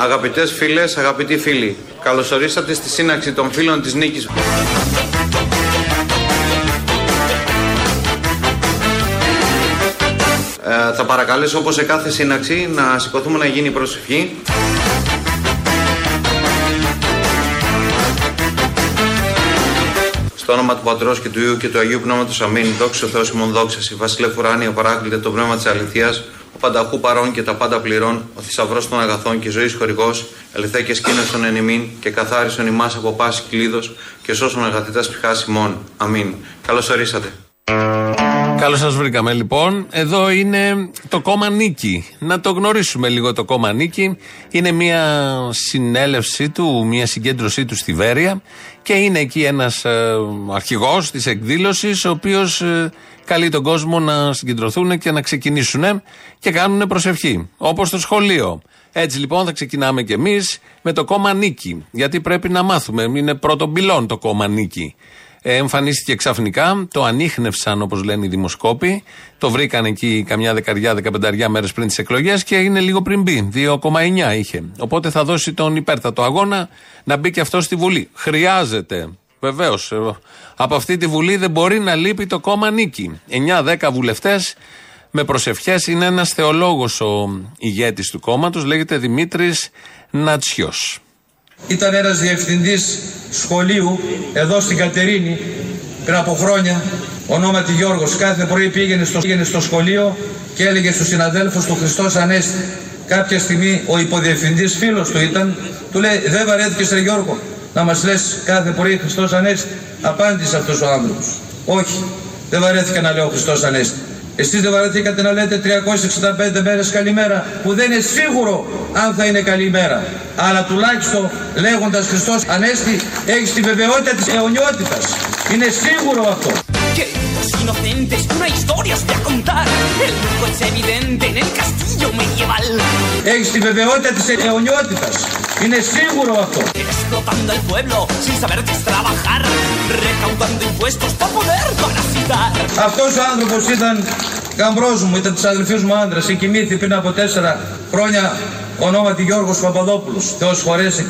Αγαπητές φίλες, αγαπητοί φίλοι, καλωσορίσατε στη σύναξη των φίλων της Νίκης. Ε, θα παρακαλέσω όπως σε κάθε σύναξη να σηκωθούμε να γίνει προσευχή. Στο όνομα του Πατρός και του Ιού και του Αγίου Πνεύματος Αμήν. Δόξα ο Θεός ημών δόξα, η Βασιλεύ Ουράνια, παράκλητε το πνεύμα της αληθείας, ο πανταχού παρών και τα πάντα πληρών, ο θησαυρός των αγαθών και ζωή χορηγός, ελευθέ και σκήνωσον εν ημίν και καθάρισον ημάς από πάση κλίδο και σώσον αγαθητάς πηχά ημών. Αμήν. Καλώς ορίσατε. Καλώς σας βρήκαμε λοιπόν. Εδώ είναι το κόμμα Νίκη. Να το γνωρίσουμε λίγο το κόμμα Νίκη. Είναι μια συνέλευσή του, μια συγκέντρωσή του στη Βέρεια και είναι εκεί ένας ε, αρχηγός της εκδήλωσης, ο οποίος ε, καλεί τον κόσμο να συγκεντρωθούν και να ξεκινήσουν και κάνουν προσευχή. Όπως στο σχολείο. Έτσι λοιπόν θα ξεκινάμε κι εμείς με το κόμμα Νίκη. Γιατί πρέπει να μάθουμε. Είναι πρώτο πυλόν το κόμμα Νίκη. Ε, εμφανίστηκε ξαφνικά, το ανείχνευσαν όπως λένε οι δημοσκόποι, το βρήκαν εκεί καμιά δεκαριά, δεκαπενταριά μέρες πριν τις εκλογές και είναι λίγο πριν μπει. 2,9 είχε. Οπότε θα δώσει τον υπέρτατο αγώνα να μπει και αυτό στη Βουλή. Χρειάζεται. Βεβαίως. Ε, από αυτή τη Βουλή δεν μπορεί να λείπει το κόμμα νίκη. 9-10 βουλευτές με προσευχές. Είναι ένας θεολόγος ο ηγέτης του κόμματος, λέγεται Δημήτρης Νατσιός. Ήταν ένας διευθυντής σχολείου εδώ στην Κατερίνη πριν από χρόνια, ονόματι Γιώργος. Κάθε πρωί πήγαινε στο, πήγαινε στο σχολείο και έλεγε στους συναδέλφους του Χριστός Ανέστη. Κάποια στιγμή ο υποδιευθυντής φίλος του ήταν, του λέει δεν βαρέθηκες ρε Γιώργο να μας λες κάθε πρωί Χριστός Ανέστη. Απάντησε αυτός ο άνθρωπος. Όχι, δεν βαρέθηκα να λέω Χριστός Ανέστη. Εσείς δεν βαρεθήκατε να λέτε 365 μέρες καλημέρα που δεν είναι σίγουρο αν θα είναι καλημέρα. Αλλά τουλάχιστον λέγοντας Χριστός Ανέστη έχεις τη βεβαιότητα της αιωνιότητας. Είναι σίγουρο αυτό. Inocentes, una historia os voy a contar. El truco es evidente en el castillo medieval. Έχεις τη βεβαιότητα της αιωνιότητας. Είναι σίγουρο αυτό. Explotando el pueblo sin saber qué es trabajar. Recaudando impuestos para poder parasitar. Αυτός ο άνθρωπος ήταν γαμπρός μου, ήταν της αδελφής μου άντρας. Εκοιμήθη πριν από τέσσερα χρόνια ονόματι Γιώργος Παπαδόπουλος. Θεός χωρέσει.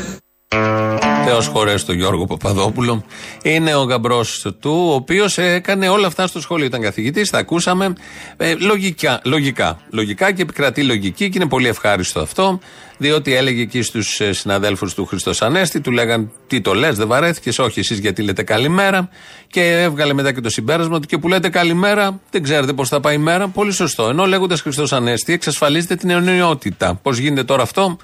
Θεό χωρέ τον Γιώργο Παπαδόπουλο. Είναι ο γαμπρός του, ο οποίος έκανε όλα αυτά στο σχολείο. Ήταν καθηγητής, τα ακούσαμε. Ε, λογικά, λογικά, λογικά και επικρατεί λογική και είναι πολύ ευχάριστο αυτό. Διότι έλεγε εκεί στους ε, συναδέλφους του Χριστό Ανέστη, του λέγαν Τι το λες, δεν βαρέθηκες, Όχι, εσείς γιατί λέτε καλημέρα. Και έβγαλε μετά και το συμπέρασμα ότι και που λέτε καλημέρα, δεν ξέρετε πώς θα πάει η μέρα. Πολύ σωστό. Ενώ λέγοντας Χριστό Ανέστη, εξασφαλίζετε την αιωνιότητα. Πώς γίνεται τώρα αυτό,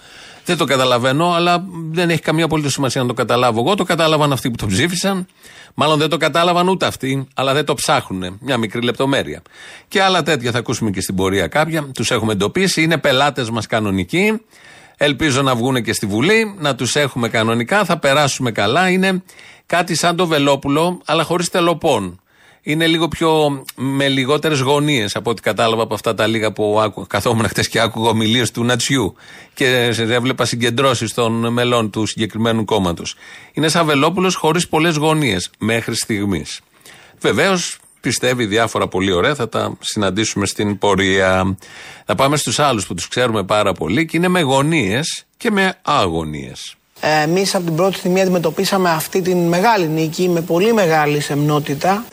δεν το καταλαβαίνω, αλλά δεν έχει καμία απολύτως σημασία να το καταλάβω εγώ. Το κατάλαβαν αυτοί που το ψήφισαν. Μάλλον δεν το κατάλαβαν ούτε αυτοί, αλλά δεν το ψάχνουν. Μια μικρή λεπτομέρεια. Και άλλα τέτοια θα ακούσουμε και στην πορεία κάποια. Τους έχουμε εντοπίσει. Είναι πελάτες μας κανονικοί. Ελπίζω να βγουν και στη Βουλή, να τους έχουμε κανονικά. Θα περάσουμε καλά. Είναι κάτι σαν το Βελόπουλο, αλλά χωρίς τελοπών είναι λίγο πιο με λιγότερες γωνίες από ό,τι κατάλαβα από αυτά τα λίγα που άκουγα. Καθόμουν χτες και άκουγα ομιλίες του Νατσιού και έβλεπα συγκεντρώσεις των μελών του συγκεκριμένου κόμματος. Είναι σαν Βελόπουλος χωρίς πολλές γωνίες μέχρι στιγμής. Βεβαίως πιστεύει διάφορα πολύ ωραία, θα τα συναντήσουμε στην πορεία. Θα πάμε στους άλλους που τους ξέρουμε πάρα πολύ και είναι με γωνίες και με αγωνίες. Εμείς από την πρώτη στιγμή αντιμετωπίσαμε αυτή την μεγάλη νίκη με πολύ μεγάλη σεμνότητα.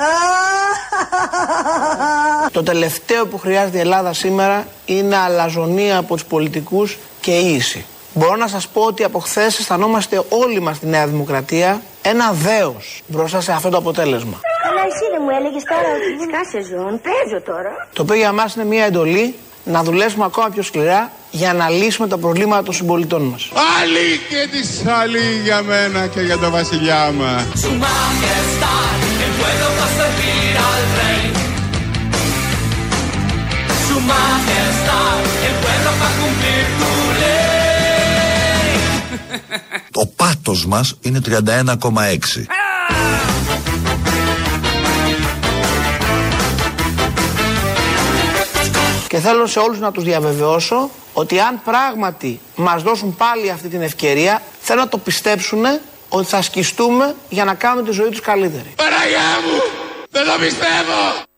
Το τελευταίο που χρειάζεται η Ελλάδα σήμερα είναι αλαζονία από τους πολιτικούς και ίση. Μπορώ να σας πω ότι από χθες αισθανόμαστε όλοι μας στη Νέα Δημοκρατία ένα δέος μπροστά σε αυτό το αποτέλεσμα. Αλλά εσύ δεν μου έλεγες τώρα ότι σκάσε ζών, παίζω τώρα. Το οποίο για μας είναι μια εντολή να δουλέψουμε ακόμα πιο σκληρά για να λύσουμε τα προβλήματα των συμπολιτών μας. Άλλη και της άλλη για μένα και για τον βασιλιά μας. Το πάτος μας είναι 31,6. Θέλω σε όλους να τους διαβεβαιώσω ότι αν πράγματι μας δώσουν πάλι αυτή την ευκαιρία, θέλω να το πιστέψουν ότι θα σκιστούμε για να κάνουμε τη ζωή τους καλύτερη. Παραγιά μου! Δεν το πιστεύω!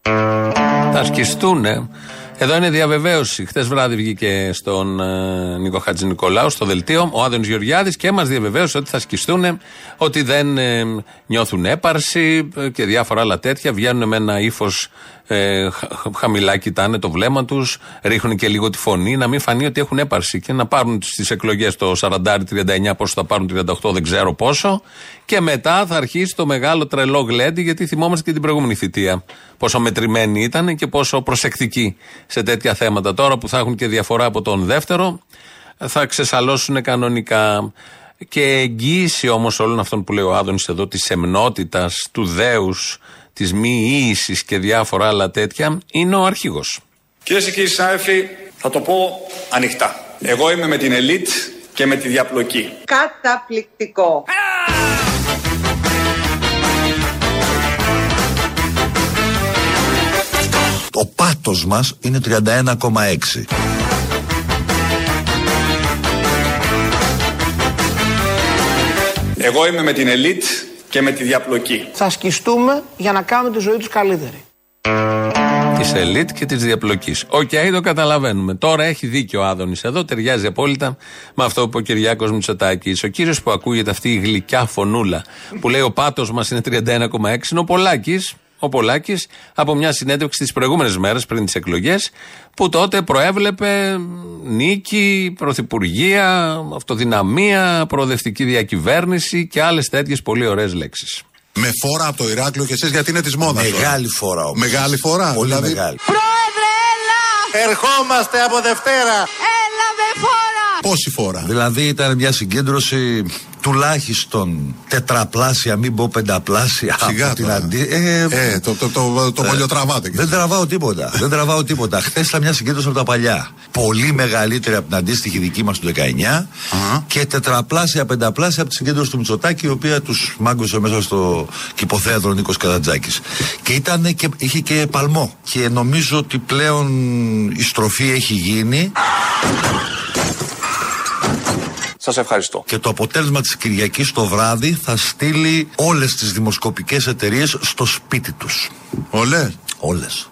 Θα σκιστούνε Εδώ είναι διαβεβαίωση. Χθες βράδυ βγήκε στον ε, Νίκο Χατζη Νικολάου στο δελτίο ο Άδωνης Γεωργιάδης και μας διαβεβαίωσε ότι θα σκιστούν, ότι δεν ε, νιώθουν έπαρση ε, και διάφορα άλλα τέτοια. Βγαίνουν με ένα ύφος ε, χαμηλά, κοιτάνε το βλέμμα τους, ρίχνουν και λίγο τη φωνή, να μην φανεί ότι έχουν έπαρση και να πάρουν στι εκλογές το 40-39 πόσο θα πάρουν 38, δεν ξέρω πόσο. Και μετά θα αρχίσει το μεγάλο τρελό γλέντι, γιατί θυμόμαστε και την προηγούμενη θητεία. Πόσο μετρημένοι ήταν και πόσο προσεκτικοί σε τέτοια θέματα. Τώρα που θα έχουν και διαφορά από τον δεύτερο, θα ξεσαλώσουν κανονικά. Και εγγύηση όμως όλων αυτών που λέει ο Άδωνης εδώ, της σεμνότητα, του δέους, της μη ίησης και διάφορα άλλα τέτοια, είναι ο αρχηγός. Κυρίες και κύριοι συνάδελφοι, θα το πω ανοιχτά. Εγώ είμαι με την ελίτ και με τη διαπλοκή. Καταπληκτικό. Το πάτος μας είναι 31,6. Εγώ είμαι με την ελίτ και με τη διαπλοκή. Θα σκιστούμε για να κάνουμε τη ζωή τους καλύτερη. Της ελίτ και της διαπλοκής. Οκ, το καταλαβαίνουμε. Τώρα έχει δίκιο ο Άδωνης εδώ, ταιριάζει απόλυτα με αυτό που είπε ο Κυριάκος Μητσοτάκης. Ο κύριος που ακούγεται αυτή η γλυκιά φωνούλα που λέει ο πάτος μας είναι 31,6 είναι ο Πολάκης, ο Πολάκης από μια συνέντευξη τις προηγούμενες μέρες πριν τις εκλογές, που τότε προέβλεπε νίκη, πρωθυπουργία, αυτοδυναμία, προοδευτική διακυβέρνηση και άλλες τέτοιες πολύ ωραίες λέξεις. Με φόρα από το Ηράκλειο και εσείς γιατί είναι της μόδας. Μεγάλη φορά όμως. Μεγάλη φορά. Πολύ δηλαδή. μεγάλη. Πρόεδρε, έλα! Ερχόμαστε από Δευτέρα. Έλα με φόρα! Πόση φορά; Δηλαδή ήταν μια συγκέντρωση τουλάχιστον τετραπλάσια, μην πω πενταπλάσια Σιγά από την τώρα. αντί... Ε, Ε, το, το, το, το, μολιοτραβάτε. κι δεν εσείς. τραβάω τίποτα. δεν τραβάω τίποτα. Χθες ήταν μια συγκέντρωση από τα παλιά. Πολύ μεγαλύτερη από την αντίστοιχη δική μας του 19 και τετραπλάσια, πενταπλάσια από τη συγκέντρωση του Μητσοτάκη, η οποία τους μάγκωσε μέσα στο κυποθέατρο Νίκος Καρατζάκης. Και, ήταν και είχε και παλμό. Και νομίζω ότι πλέον η στροφή έχει γίνει Σας ευχαριστώ. και το αποτέλεσμα της Κυριακής το βράδυ θα στείλει όλες τις δημοσκοπικές εταιρείες στο σπίτι τους. Ολέ. Όλες.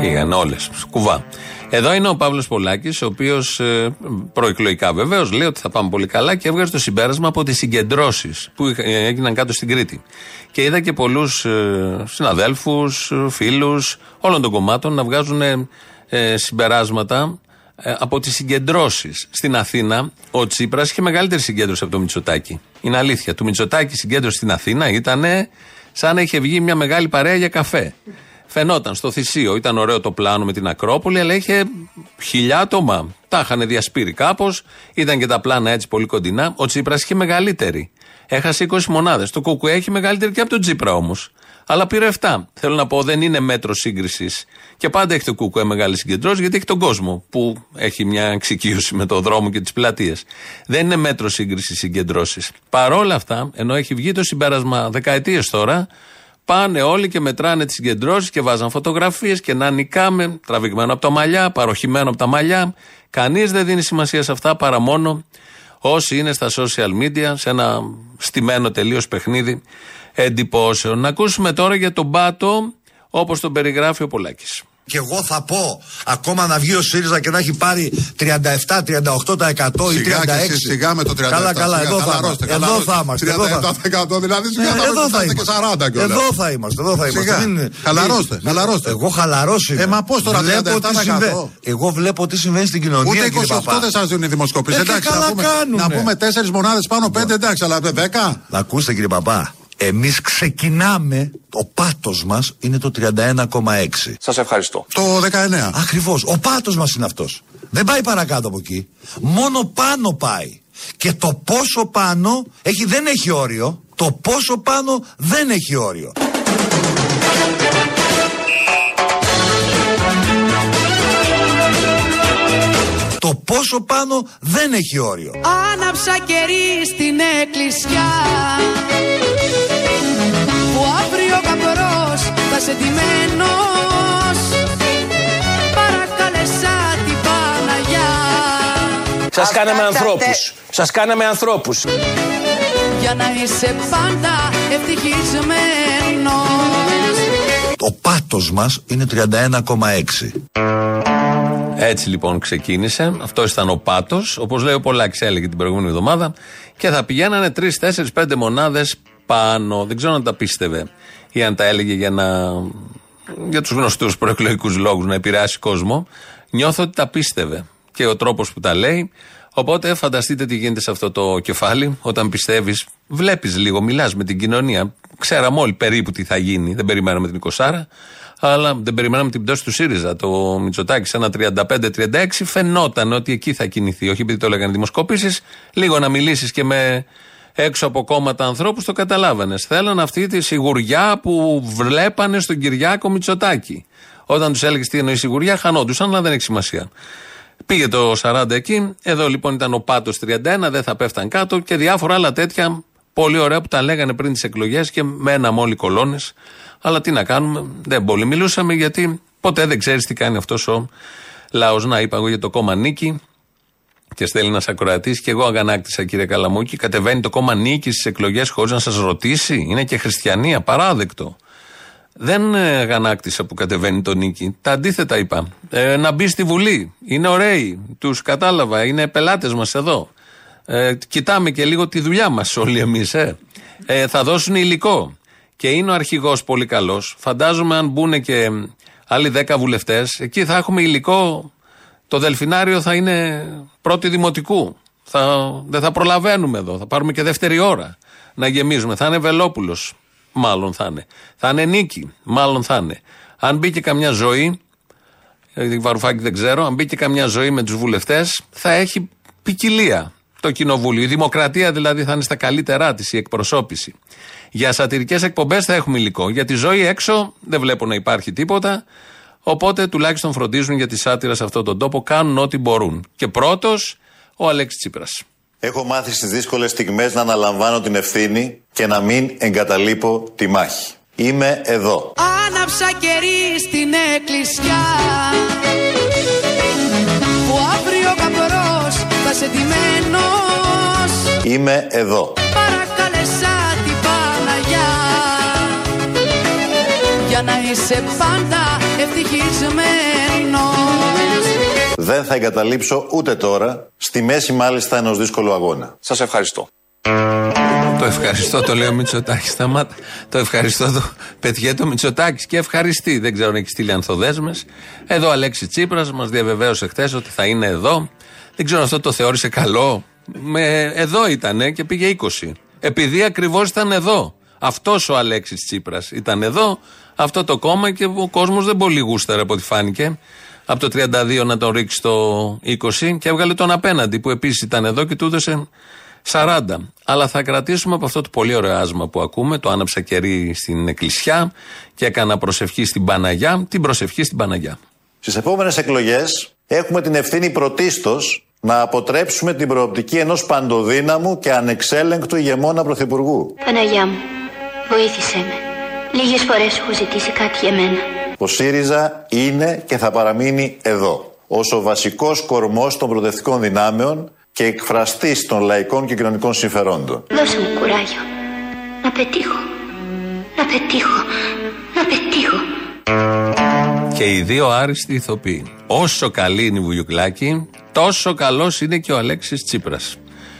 Πήγαν όλες. Κουβά. Εδώ είναι ο Παύλος Πολάκης, ο οποίος ε, προεκλογικά βεβαίως λέει ότι θα πάμε πολύ καλά και έβγαζε το συμπέρασμα από τις συγκεντρώσεις που είχα- ε, έγιναν κάτω στην Κρήτη. Και είδα και πολλούς ε, συναδέλφους, φίλους όλων των κομμάτων να βγάζουν ε, ε, συμπεράσματα ε, από τις συγκεντρώσεις. Στην Αθήνα, ο Τσίπρας είχε μεγαλύτερη συγκέντρωση από το Μητσοτάκη. Είναι αλήθεια. Του Μητσοτάκη η συγκέντρωση στην Αθήνα ήταν σαν να είχε βγει μια μεγάλη παρέα για καφέ. Φαινόταν στο Θησίο, ήταν ωραίο το πλάνο με την Ακρόπολη, αλλά είχε χιλιά άτομα. Τα είχαν διασπείρει κάπως, ήταν και τα πλάνα έτσι πολύ κοντινά. Ο Τσίπρας είχε μεγαλύτερη. Έχασε 20 μονάδες. Το Κουκουέ έχει μεγαλύτερη και από τον Τσίπρα όμως. Αλλά πήρε 7. Θέλω να πω, δεν είναι μέτρο σύγκρισης. Και πάντα έχει το Κουκουέ μεγάλη συγκεντρώση, γιατί έχει τον κόσμο που έχει μια εξοικείωση με το δρόμο και τις πλατείες. Δεν είναι μέτρο σύγκρισης συγκεντρώσεις. Παρόλα αυτά, ενώ έχει βγει το συμπέρασμα δεκαετίες τώρα, Πάνε όλοι και μετράνε τις συγκεντρώσεις και βάζαν φωτογραφίες και να νικάμε, τραβηγμένο από τα μαλλιά, παροχημένο από τα μαλλιά. Κανείς δεν δίνει σημασία σε αυτά παρά μόνο όσοι είναι στα social media, σε ένα στημένο τελείως παιχνίδι εντυπώσεων. Να ακούσουμε τώρα για τον Πάτο, όπως τον περιγράφει ο Πολάκης. Και εγώ θα πω, ακόμα να βγει ο ΣΥΡΙΖΑ και να έχει πάρει 37-38% ή 36%. Σιγά και εσείς, σιγά με το 37. Καλά, καλά, σιγά, εδώ θα χαλαρώστε, είμαστε. Εδώ χαλαρώστε. θα είμαστε. Εδώ θα, 37% δηλαδή σιγά Ε, θα εδώ θα είμαστε και είμαστε. 40 κιόλας. Εδώ θα είμαστε. Εδώ θα είμαστε. Σιγά. Μην- Χαλαρώστε, μην- χαλαρώστε. Εγώ χαλαρώσει. Ε, μα πώς τώρα, 37%? Εγώ βλέπω τι συμβαίνει στην κοινωνία. Ούτε κύριε 28 Παπά. δεν σας δίνουν οι δημοσκοπήσεις. Ε, και εντάξει, καλά να πούμε, κάνουνε. να πούμε 4 μονάδες πάνω 5, εντάξει, αλλά 10. Να ακούστε κύριε Παπά. Εμείς ξεκινάμε, ο πάτος μας είναι το 31,6. Σας ευχαριστώ. Το 19. Ακριβώς, ο πάτος μας είναι αυτός. Δεν πάει παρακάτω από εκεί. Μόνο πάνω πάει. Και το πόσο πάνω έχει, δεν έχει όριο. Το πόσο πάνω δεν έχει όριο. Το πόσο πάνω δεν έχει όριο. Άναψα κερί στην εκκλησιά Που αύριο ο καμπρός θα σε ντυμένος Παρακάλεσα την Παναγιά Σας Αυτά κάναμε τα ανθρώπους. Σας κάναμε ανθρώπους. Για να είσαι πάντα ευτυχισμένος Το πάτος μας είναι 31,6. Έτσι λοιπόν ξεκίνησε. Αυτό ήταν ο πάτος. Όπως λέει ο Πολάκης, έλεγε την προηγούμενη εβδομάδα. Και θα πηγαίνανε 3, 4, 5 μονάδες πάνω. Δεν ξέρω αν τα πίστευε ή αν τα έλεγε για, να, για τους γνωστούς προεκλογικούς λόγους να επηρεάσει κόσμο. Νιώθω ότι τα πίστευε. Και ο τρόπος που τα λέει. Οπότε φανταστείτε τι γίνεται σε αυτό το κεφάλι όταν πιστεύεις, βλέπεις λίγο, μιλάς με την κοινωνία. Ξέραμε όλοι περίπου τι θα γίνει. Δεν περιμέναμε την 20 αλλά δεν περιμέναμε την πτώση του ΣΥΡΙΖΑ. Το Μητσοτάκη σε ένα 35-36 φαινόταν ότι εκεί θα κινηθεί. Όχι επειδή το έλεγαν δημοσκοπήσεις, λίγο να μιλήσεις και με έξω από κόμματα ανθρώπους το καταλάβανε. Θέλαν αυτή τη σιγουριά που βλέπανε στον Κυριάκο Μητσοτάκη. Όταν τους έλεγες τι εννοεί σιγουριά, χανόντουσαν, αλλά δεν έχει σημασία. Πήγε το 40 εκεί. Εδώ λοιπόν ήταν ο Πάτος 31, δεν θα πέφταν κάτω και διάφορα άλλα τέτοια πολύ ωραία που τα λέγανε πριν τις εκλογές και μέναμε όλοι κολόνες. Αλλά τι να κάνουμε, δεν πολύ μιλούσαμε γιατί ποτέ δεν ξέρεις τι κάνει αυτός ο λαός. Να είπα εγώ για το κόμμα Νίκη και στέλνει ένας ακροατής και εγώ αγανάκτησα κύριε Καλαμούκη. Κατεβαίνει το κόμμα Νίκη στις εκλογές χωρίς να σας ρωτήσει. Είναι και χριστιανοί, απαράδεκτο. Δεν ε, αγανάκτησα που κατεβαίνει το νίκη. Τα αντίθετα είπα. Ε, να μπει στη Βουλή. Είναι ωραίοι. Τους κατάλαβα. Είναι πελάτες μας εδώ. Ε, κοιτάμε και λίγο τη δουλειά μας όλοι εμείς. Ε. Ε, θα δώσουν υλικό. Και είναι ο αρχηγός πολύ καλός. Φαντάζομαι αν μπουν και άλλοι 10 βουλευτές, εκεί θα έχουμε υλικό. Το δελφινάριο θα είναι πρώτη δημοτικού. Θα, δεν θα προλαβαίνουμε εδώ. Θα πάρουμε και δεύτερη ώρα να γεμίζουμε. Θα είναι Βελόπουλος. Μάλλον θα είναι. Θα είναι νίκη. Μάλλον θα είναι. Αν μπήκε καμιά ζωή, ε, Βαρουφάκη δεν ξέρω, αν μπήκε καμιά ζωή με τους βουλευτές, θα έχει ποικιλία το κοινοβούλιο. Η δημοκρατία δηλαδή θα είναι στα καλύτερά της, η εκπροσώπηση. Για σατυρικές εκπομπές θα έχουμε υλικό. Για τη ζωή έξω δεν βλέπω να υπάρχει τίποτα. Οπότε τουλάχιστον φροντίζουν για τη σάτυρα σε αυτόν τον τόπο, κάνουν ό,τι μπορούν. Και πρώτος, ο Αλέξης Τσίπρας. Έχω μάθει στις δύσκολες στιγμές να αναλαμβάνω την ευθύνη και να μην εγκαταλείπω τη μάχη. Είμαι εδώ. Άναψα κερί στην εκκλησιά Που αύριο γαμπρός θα σε ντυμένος Είμαι εδώ. Για να είσαι πάντα ευτυχισμένος Δεν θα εγκαταλείψω ούτε τώρα, στη μέση μάλιστα ενός δύσκολου αγώνα. Σας ευχαριστώ. Το ευχαριστώ, το λέει ο Μητσοτάκη. Σταμάτα. Το ευχαριστώ, το πετιέ το Μητσοτάκη και ευχαριστεί. Δεν ξέρω αν έχει στείλει ανθοδέσμες. Εδώ ο Αλέξη Τσίπρας μας διαβεβαίωσε χθες ότι θα είναι εδώ. Δεν ξέρω αν αυτό το θεώρησε καλό. Με, εδώ ήταν και πήγε 20. Επειδή ακριβώς ήταν εδώ. Αυτός ο Αλέξης Τσίπρας ήταν εδώ, αυτό το κόμμα και ο κόσμος δεν πολύ γούσταρε από ό,τι φάνηκε. Από το 32 να τον ρίξει το 20 και έβγαλε τον απέναντι που επίσης ήταν εδώ και του έδωσε 40. Αλλά θα κρατήσουμε από αυτό το πολύ ωραίο άσμα που ακούμε, το άναψα κερί στην εκκλησιά και έκανα προσευχή στην Παναγιά, την προσευχή στην Παναγιά. Στις επόμενες εκλογές έχουμε την ευθύνη πρωτίστως να αποτρέψουμε την προοπτική ενός παντοδύναμου και ανεξέλεγκτου ηγεμόνα πρωθυπουργού. Παναγιά μου, βοήθησέ με. Λίγες φορές έχω ζητήσει κάτι για μένα. Ο ΣΥΡΙΖΑ είναι και θα παραμείνει εδώ ως ο βασικός κορμός των προοδευτικών δυνάμεων και εκφραστής των λαϊκών και κοινωνικών συμφερόντων. Δώσε μου κουράγιο. Να πετύχω. Να πετύχω. Να πετύχω. Και οι δύο άριστοι ηθοποιοί. Όσο καλή είναι η Βουγιουκλάκη, τόσο καλός είναι και ο Αλέξης Τσίπρας.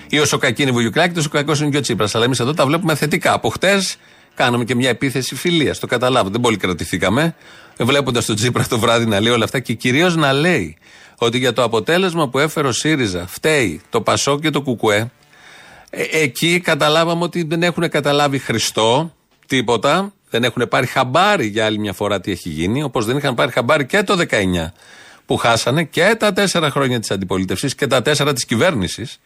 Ή όσο κακή είναι η Βουγιουκλάκη, τόσο κακός είναι και ο Τσίπρας. Αλλά εμείς εδώ τα βλέπουμε θετικά. Από χτες κάναμε και μια επίθεση φιλίας. Το καταλάβω. Δεν πολύ κρατηθήκαμε. Βλέποντας τον Τσίπρα το βράδυ να λέει όλα αυτά και κυρίως να λέει ότι για το αποτέλεσμα που έφερε ο ΣΥΡΙΖΑ φταίει το Πασό και το Κουκουέ. Ε, εκεί καταλάβαμε ότι δεν έχουν καταλάβει Χριστό τίποτα. Δεν έχουν πάρει χαμπάρι για άλλη μια φορά τι έχει γίνει. Όπως δεν είχαν πάρει χαμπάρι και το 19 που χάσανε και τα τέσσερα χρόνια της αντιπολίτευσης και τα τέσσερα της κυβέρνησης.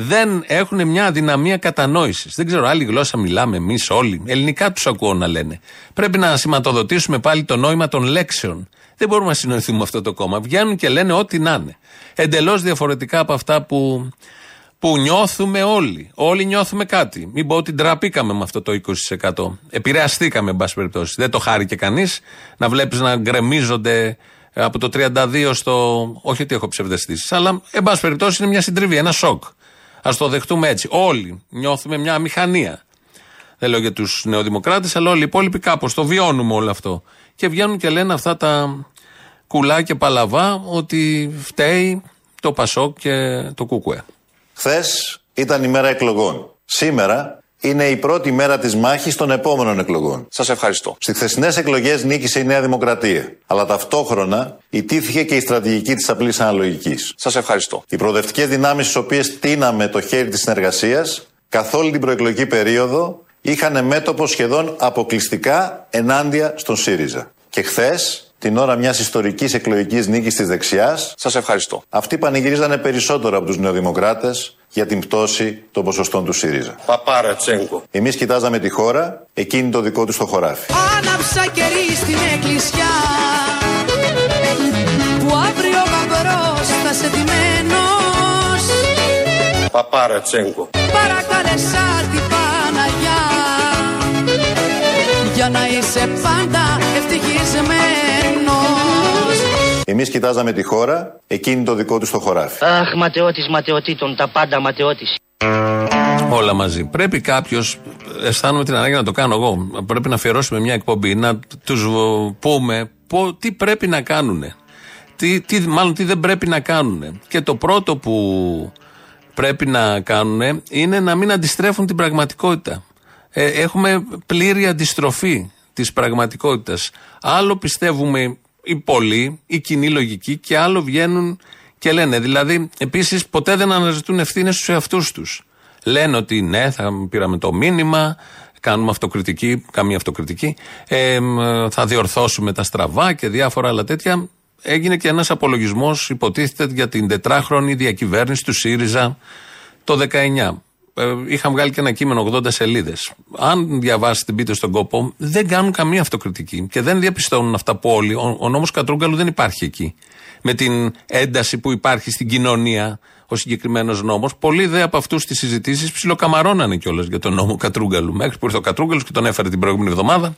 Δεν έχουν μια αδυναμία κατανόησης. Δεν ξέρω, άλλη γλώσσα μιλάμε εμείς όλοι. Ελληνικά τους ακούω να λένε. Πρέπει να σηματοδοτήσουμε πάλι το νόημα των λέξεων. Δεν μπορούμε να συνοηθούμε με αυτό το κόμμα. Βγαίνουν και λένε ό,τι να είναι. Εντελώς διαφορετικά από αυτά που, που νιώθουμε όλοι. Όλοι νιώθουμε κάτι. Μην πω ότι ντραπήκαμε με αυτό το 20%. Επηρεαστήκαμε, εν πάση περιπτώσει. Δεν το χάρηκε κανείς να βλέπεις να γκρεμίζονται από το 32 στο. Όχι ότι έχω ψευδεστήσεις, αλλά εν πάση περιπτώσει είναι μια συντριβή, ένα σοκ. Α το δεχτούμε έτσι. Όλοι νιώθουμε μια αμηχανία. Δεν λέω για τους νεοδημοκράτες, αλλά όλοι οι υπόλοιποι κάπως το βιώνουμε όλο αυτό. Και βγαίνουν και λένε αυτά τα κουλά και παλαβά ότι φταίει το Πασόκ και το Κουκουέ. Χθες ήταν η μέρα εκλογών. Σήμερα είναι η πρώτη μέρα της μάχης των επόμενων εκλογών. Σας ευχαριστώ. Στις χθεσινές εκλογές νίκησε η Νέα Δημοκρατία. Αλλά ταυτόχρονα ιτήθηκε και η στρατηγική της απλής αναλογικής. Σας ευχαριστώ. Οι προοδευτικές δυνάμεις στις οποίες τίναμε το χέρι της συνεργασίας καθ' όλη την προεκλογική περίοδο είχαν μέτωπο σχεδόν αποκλειστικά ενάντια στον ΣΥΡΙΖΑ. Και χθες, την ώρα μιας ιστορικής εκλογικής νίκης της δεξιάς, Σας ευχαριστώ. αυτοί πανηγυρίζανε περισσότερο από τους νεοδημοκράτες για την πτώση των ποσοστών του ΣΥΡΙΖΑ. Παπάρα Τσέγκο. Εμείς κοιτάζαμε τη χώρα, εκείνη το δικό του το χωράφι. Άναψα κερί στην εκκλησιά Που αύριο γαμπρός θα σε ντυμένος Παπάρα Τσέγκο. Παρακάλεσα την Παναγιά Για να είσαι πάντα ευτυχισμένος Εμείς κοιτάζαμε τη χώρα, εκείνη το δικό του το χωράφι. Αχ, ματαιώτης ματαιωτήτων, τα πάντα ματαιώτης. Όλα μαζί. Πρέπει κάποιος, αισθάνομαι την ανάγκη να το κάνω εγώ, πρέπει να αφιερώσουμε μια εκπομπή, να τους πούμε πω, τι πρέπει να κάνουν. Τι, τι, μάλλον τι δεν πρέπει να κάνουν. Και το πρώτο που πρέπει να κάνουν είναι να μην αντιστρέφουν την πραγματικότητα. Ε, έχουμε πλήρη αντιστροφή της πραγματικότητας. Άλλο πιστεύουμε οι πολλοί, η κοινή λογική και άλλο βγαίνουν και λένε. Δηλαδή, επίσης ποτέ δεν αναζητούν ευθύνες στους εαυτούς τους. Λένε ότι ναι, θα πήραμε το μήνυμα, κάνουμε αυτοκριτική, καμία αυτοκριτική, ε, μ, θα διορθώσουμε τα στραβά και διάφορα άλλα τέτοια. Έγινε και ένας απολογισμός, υποτίθεται, για την τετράχρονη διακυβέρνηση του ΣΥΡΙΖΑ το 19. Ε, είχαν βγάλει και ένα κείμενο 80 σελίδες. Αν διαβάσετε, μπείτε στον κόπο, δεν κάνουν καμία αυτοκριτική και δεν διαπιστώνουν αυτά που όλοι. Ο, ο νόμος Κατρούγκαλου δεν υπάρχει εκεί. Με την ένταση που υπάρχει στην κοινωνία ο συγκεκριμένος νόμος. Πολλοί δε από αυτούς τις συζητήσεις ψιλοκαμαρώνανε κιόλας για τον νόμο Κατρούγκαλου. Μέχρι που ήρθε ο Κατρούγκαλος και τον έφερε την προηγούμενη εβδομάδα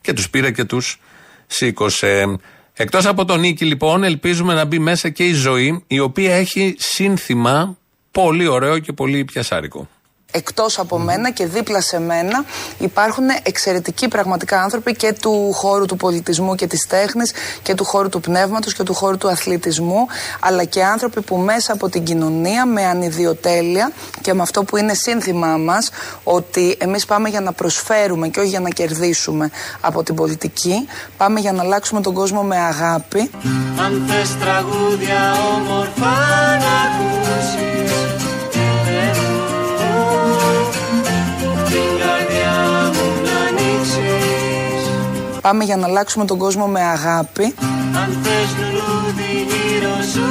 και τους πήρε και τους σήκωσε. Εκτός από τον Νίκη, λοιπόν, ελπίζουμε να μπει μέσα και η ζωή, η οποία έχει σύνθημα πολύ ωραίο και πολύ πιασάρικο. Εκτός από μένα και δίπλα σε μένα υπάρχουν εξαιρετικοί πραγματικά άνθρωποι και του χώρου του πολιτισμού και της τέχνης και του χώρου του πνεύματος και του χώρου του αθλητισμού αλλά και άνθρωποι που μέσα από την κοινωνία με ανιδιοτέλεια και με αυτό που είναι σύνθημά μας ότι εμείς πάμε για να προσφέρουμε και όχι για να κερδίσουμε από την πολιτική πάμε για να αλλάξουμε τον κόσμο με αγάπη. Αν θες τραγούδια όμορφα να ακούσεις πάμε για να αλλάξουμε τον κόσμο με αγάπη. Αν θες λουλούδι γύρω σου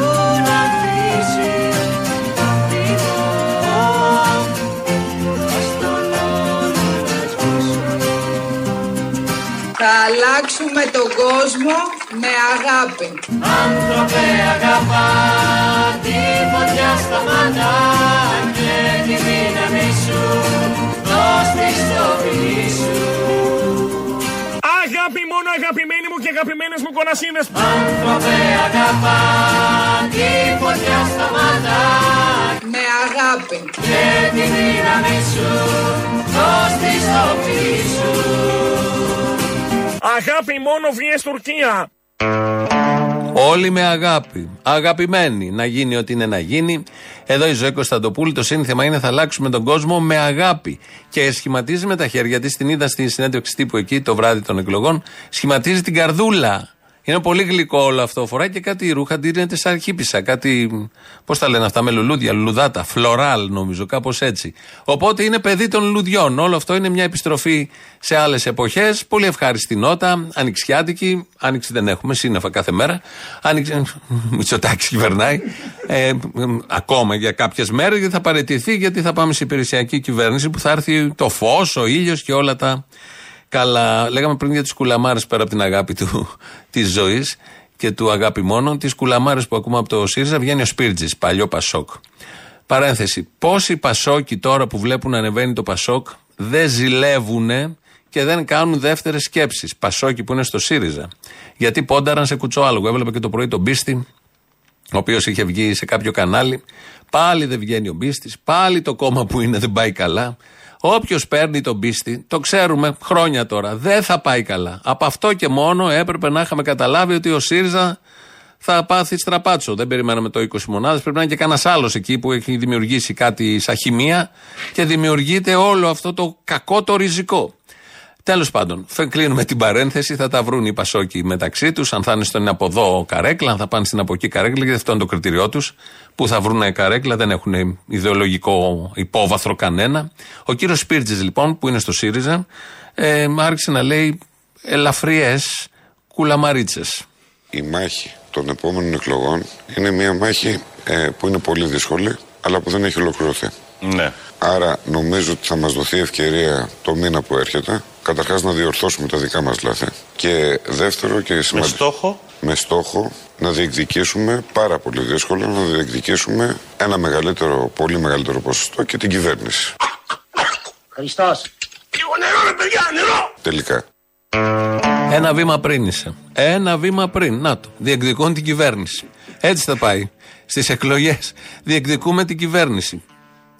να χτίσεις Εγώ ας τον όνειρο να σβήσω θα αλλάξουμε τον κόσμο με αγάπη. Άνθρωπε αγαπά μόνο αγαπημένοι μου και αγαπημένες μου κονασίνες. Άνθρωπε αγαπά τη φωτιά στα μάτια με αγάπη. Και τη δύναμη σου δώσ' τη στο φιλί σου. Αγάπη μόνο βίες Τουρκία Όλοι με αγάπη. Αγαπημένοι. Να γίνει ό,τι είναι να γίνει. Εδώ η Ζωή Κωνσταντοπούλου. Το σύνθημα είναι θα αλλάξουμε τον κόσμο με αγάπη. Και σχηματίζει με τα χέρια της. Την είδα στη συνέντευξη τύπου εκεί το βράδυ των εκλογών. Σχηματίζει την καρδούλα. Είναι πολύ γλυκό όλο αυτό. Φοράει και κάτι ρούχα, αντίρρεται σαν χύπησα. Κάτι. Πώς τα λένε αυτά με λουλούδια, λουλουδάτα, φλωράλ νομίζω, κάπως έτσι. Οπότε είναι παιδί των λουλουδιών. Όλο αυτό είναι μια επιστροφή σε άλλες εποχές. Πολύ ευχάριστη νότα, ανοιξιάτικη. Άνοιξη δεν έχουμε, σύννεφα κάθε μέρα. Άνοιξη. Μητσοτάκης κυβερνάει. Ε, ακόμα για κάποιες μέρες γιατί θα παραιτηθεί, γιατί θα πάμε σε υπηρεσιακή κυβέρνηση που θα έρθει το φως, ο ήλιος και όλα τα καλά. Λέγαμε πριν για τις κουλαμάρες πέρα από την αγάπη του της ζωής και του αγάπη μόνο. Τις κουλαμάρες που ακούμε από το ΣΥΡΙΖΑ βγαίνει ο Σπίρτζης, παλιό Πασόκ. Παρένθεση. Πόσοι Πασόκοι τώρα που βλέπουν να ανεβαίνει το Πασόκ δεν ζηλεύουν και δεν κάνουν δεύτερες σκέψεις. Πασόκοι που είναι στο ΣΥΡΙΖΑ; Γιατί πόνταραν σε κουτσόάλογο. Έβλεπα και το πρωί τον Πίστη, ο οποίος είχε βγει σε κάποιο κανάλι. Πάλι δεν βγαίνει ο Μπίστης, πάλι το κόμμα που είναι δεν πάει καλά. Όποιος παίρνει τον πίστη, το ξέρουμε χρόνια τώρα, δεν θα πάει καλά. Από αυτό και μόνο έπρεπε να είχαμε καταλάβει ότι ο ΣΥΡΙΖΑ θα πάθει στραπάτσο. Δεν περιμέναμε το 20 μονάδες. Πρέπει να είναι και κανένας άλλος εκεί που έχει δημιουργήσει κάτι σαν χημεία και δημιουργείται όλο αυτό το κακό το ριζικό. Τέλος πάντων, θα κλείνουμε την παρένθεση. Θα τα βρουν οι Πασόκοι μεταξύ τους. Αν θα είναι στον από εδώ καρέκλα, αν θα πάνε στην από εκεί καρέκλα, γιατί αυτό είναι το κριτήριό τους. Που θα βρουν καρέκλα, δεν έχουν ιδεολογικό υπόβαθρο κανένα. Ο κύριος Σπίρτζης, λοιπόν, που είναι στο ΣΥΡΙΖΑ, ε, άρχισε να λέει ελαφριές κουλαμαρίτσες. Η μάχη των επόμενων εκλογών είναι μια μάχη ε, που είναι πολύ δύσκολη, αλλά που δεν έχει ολοκληρωθεί. Ναι. Άρα νομίζω ότι θα μας δοθεί ευκαιρία το μήνα που έρχεται καταρχάς να διορθώσουμε τα δικά μας λάθη και δεύτερο και Με σημαντικό στόχο; με στόχο να διεκδικήσουμε πάρα πολύ δύσκολο να διεκδικήσουμε ένα μεγαλύτερο, πολύ μεγαλύτερο ποσοστό και την κυβέρνηση. Χριστός. Λίγο νερό ρε παιδιά, νερό. Τελικά. Ένα βήμα πριν είσαι. Ένα βήμα πριν. Να το. Διεκδικούν την κυβέρνηση. Έτσι θα πάει. Στις εκλογές. Διεκδικούμε την κυβέρνηση.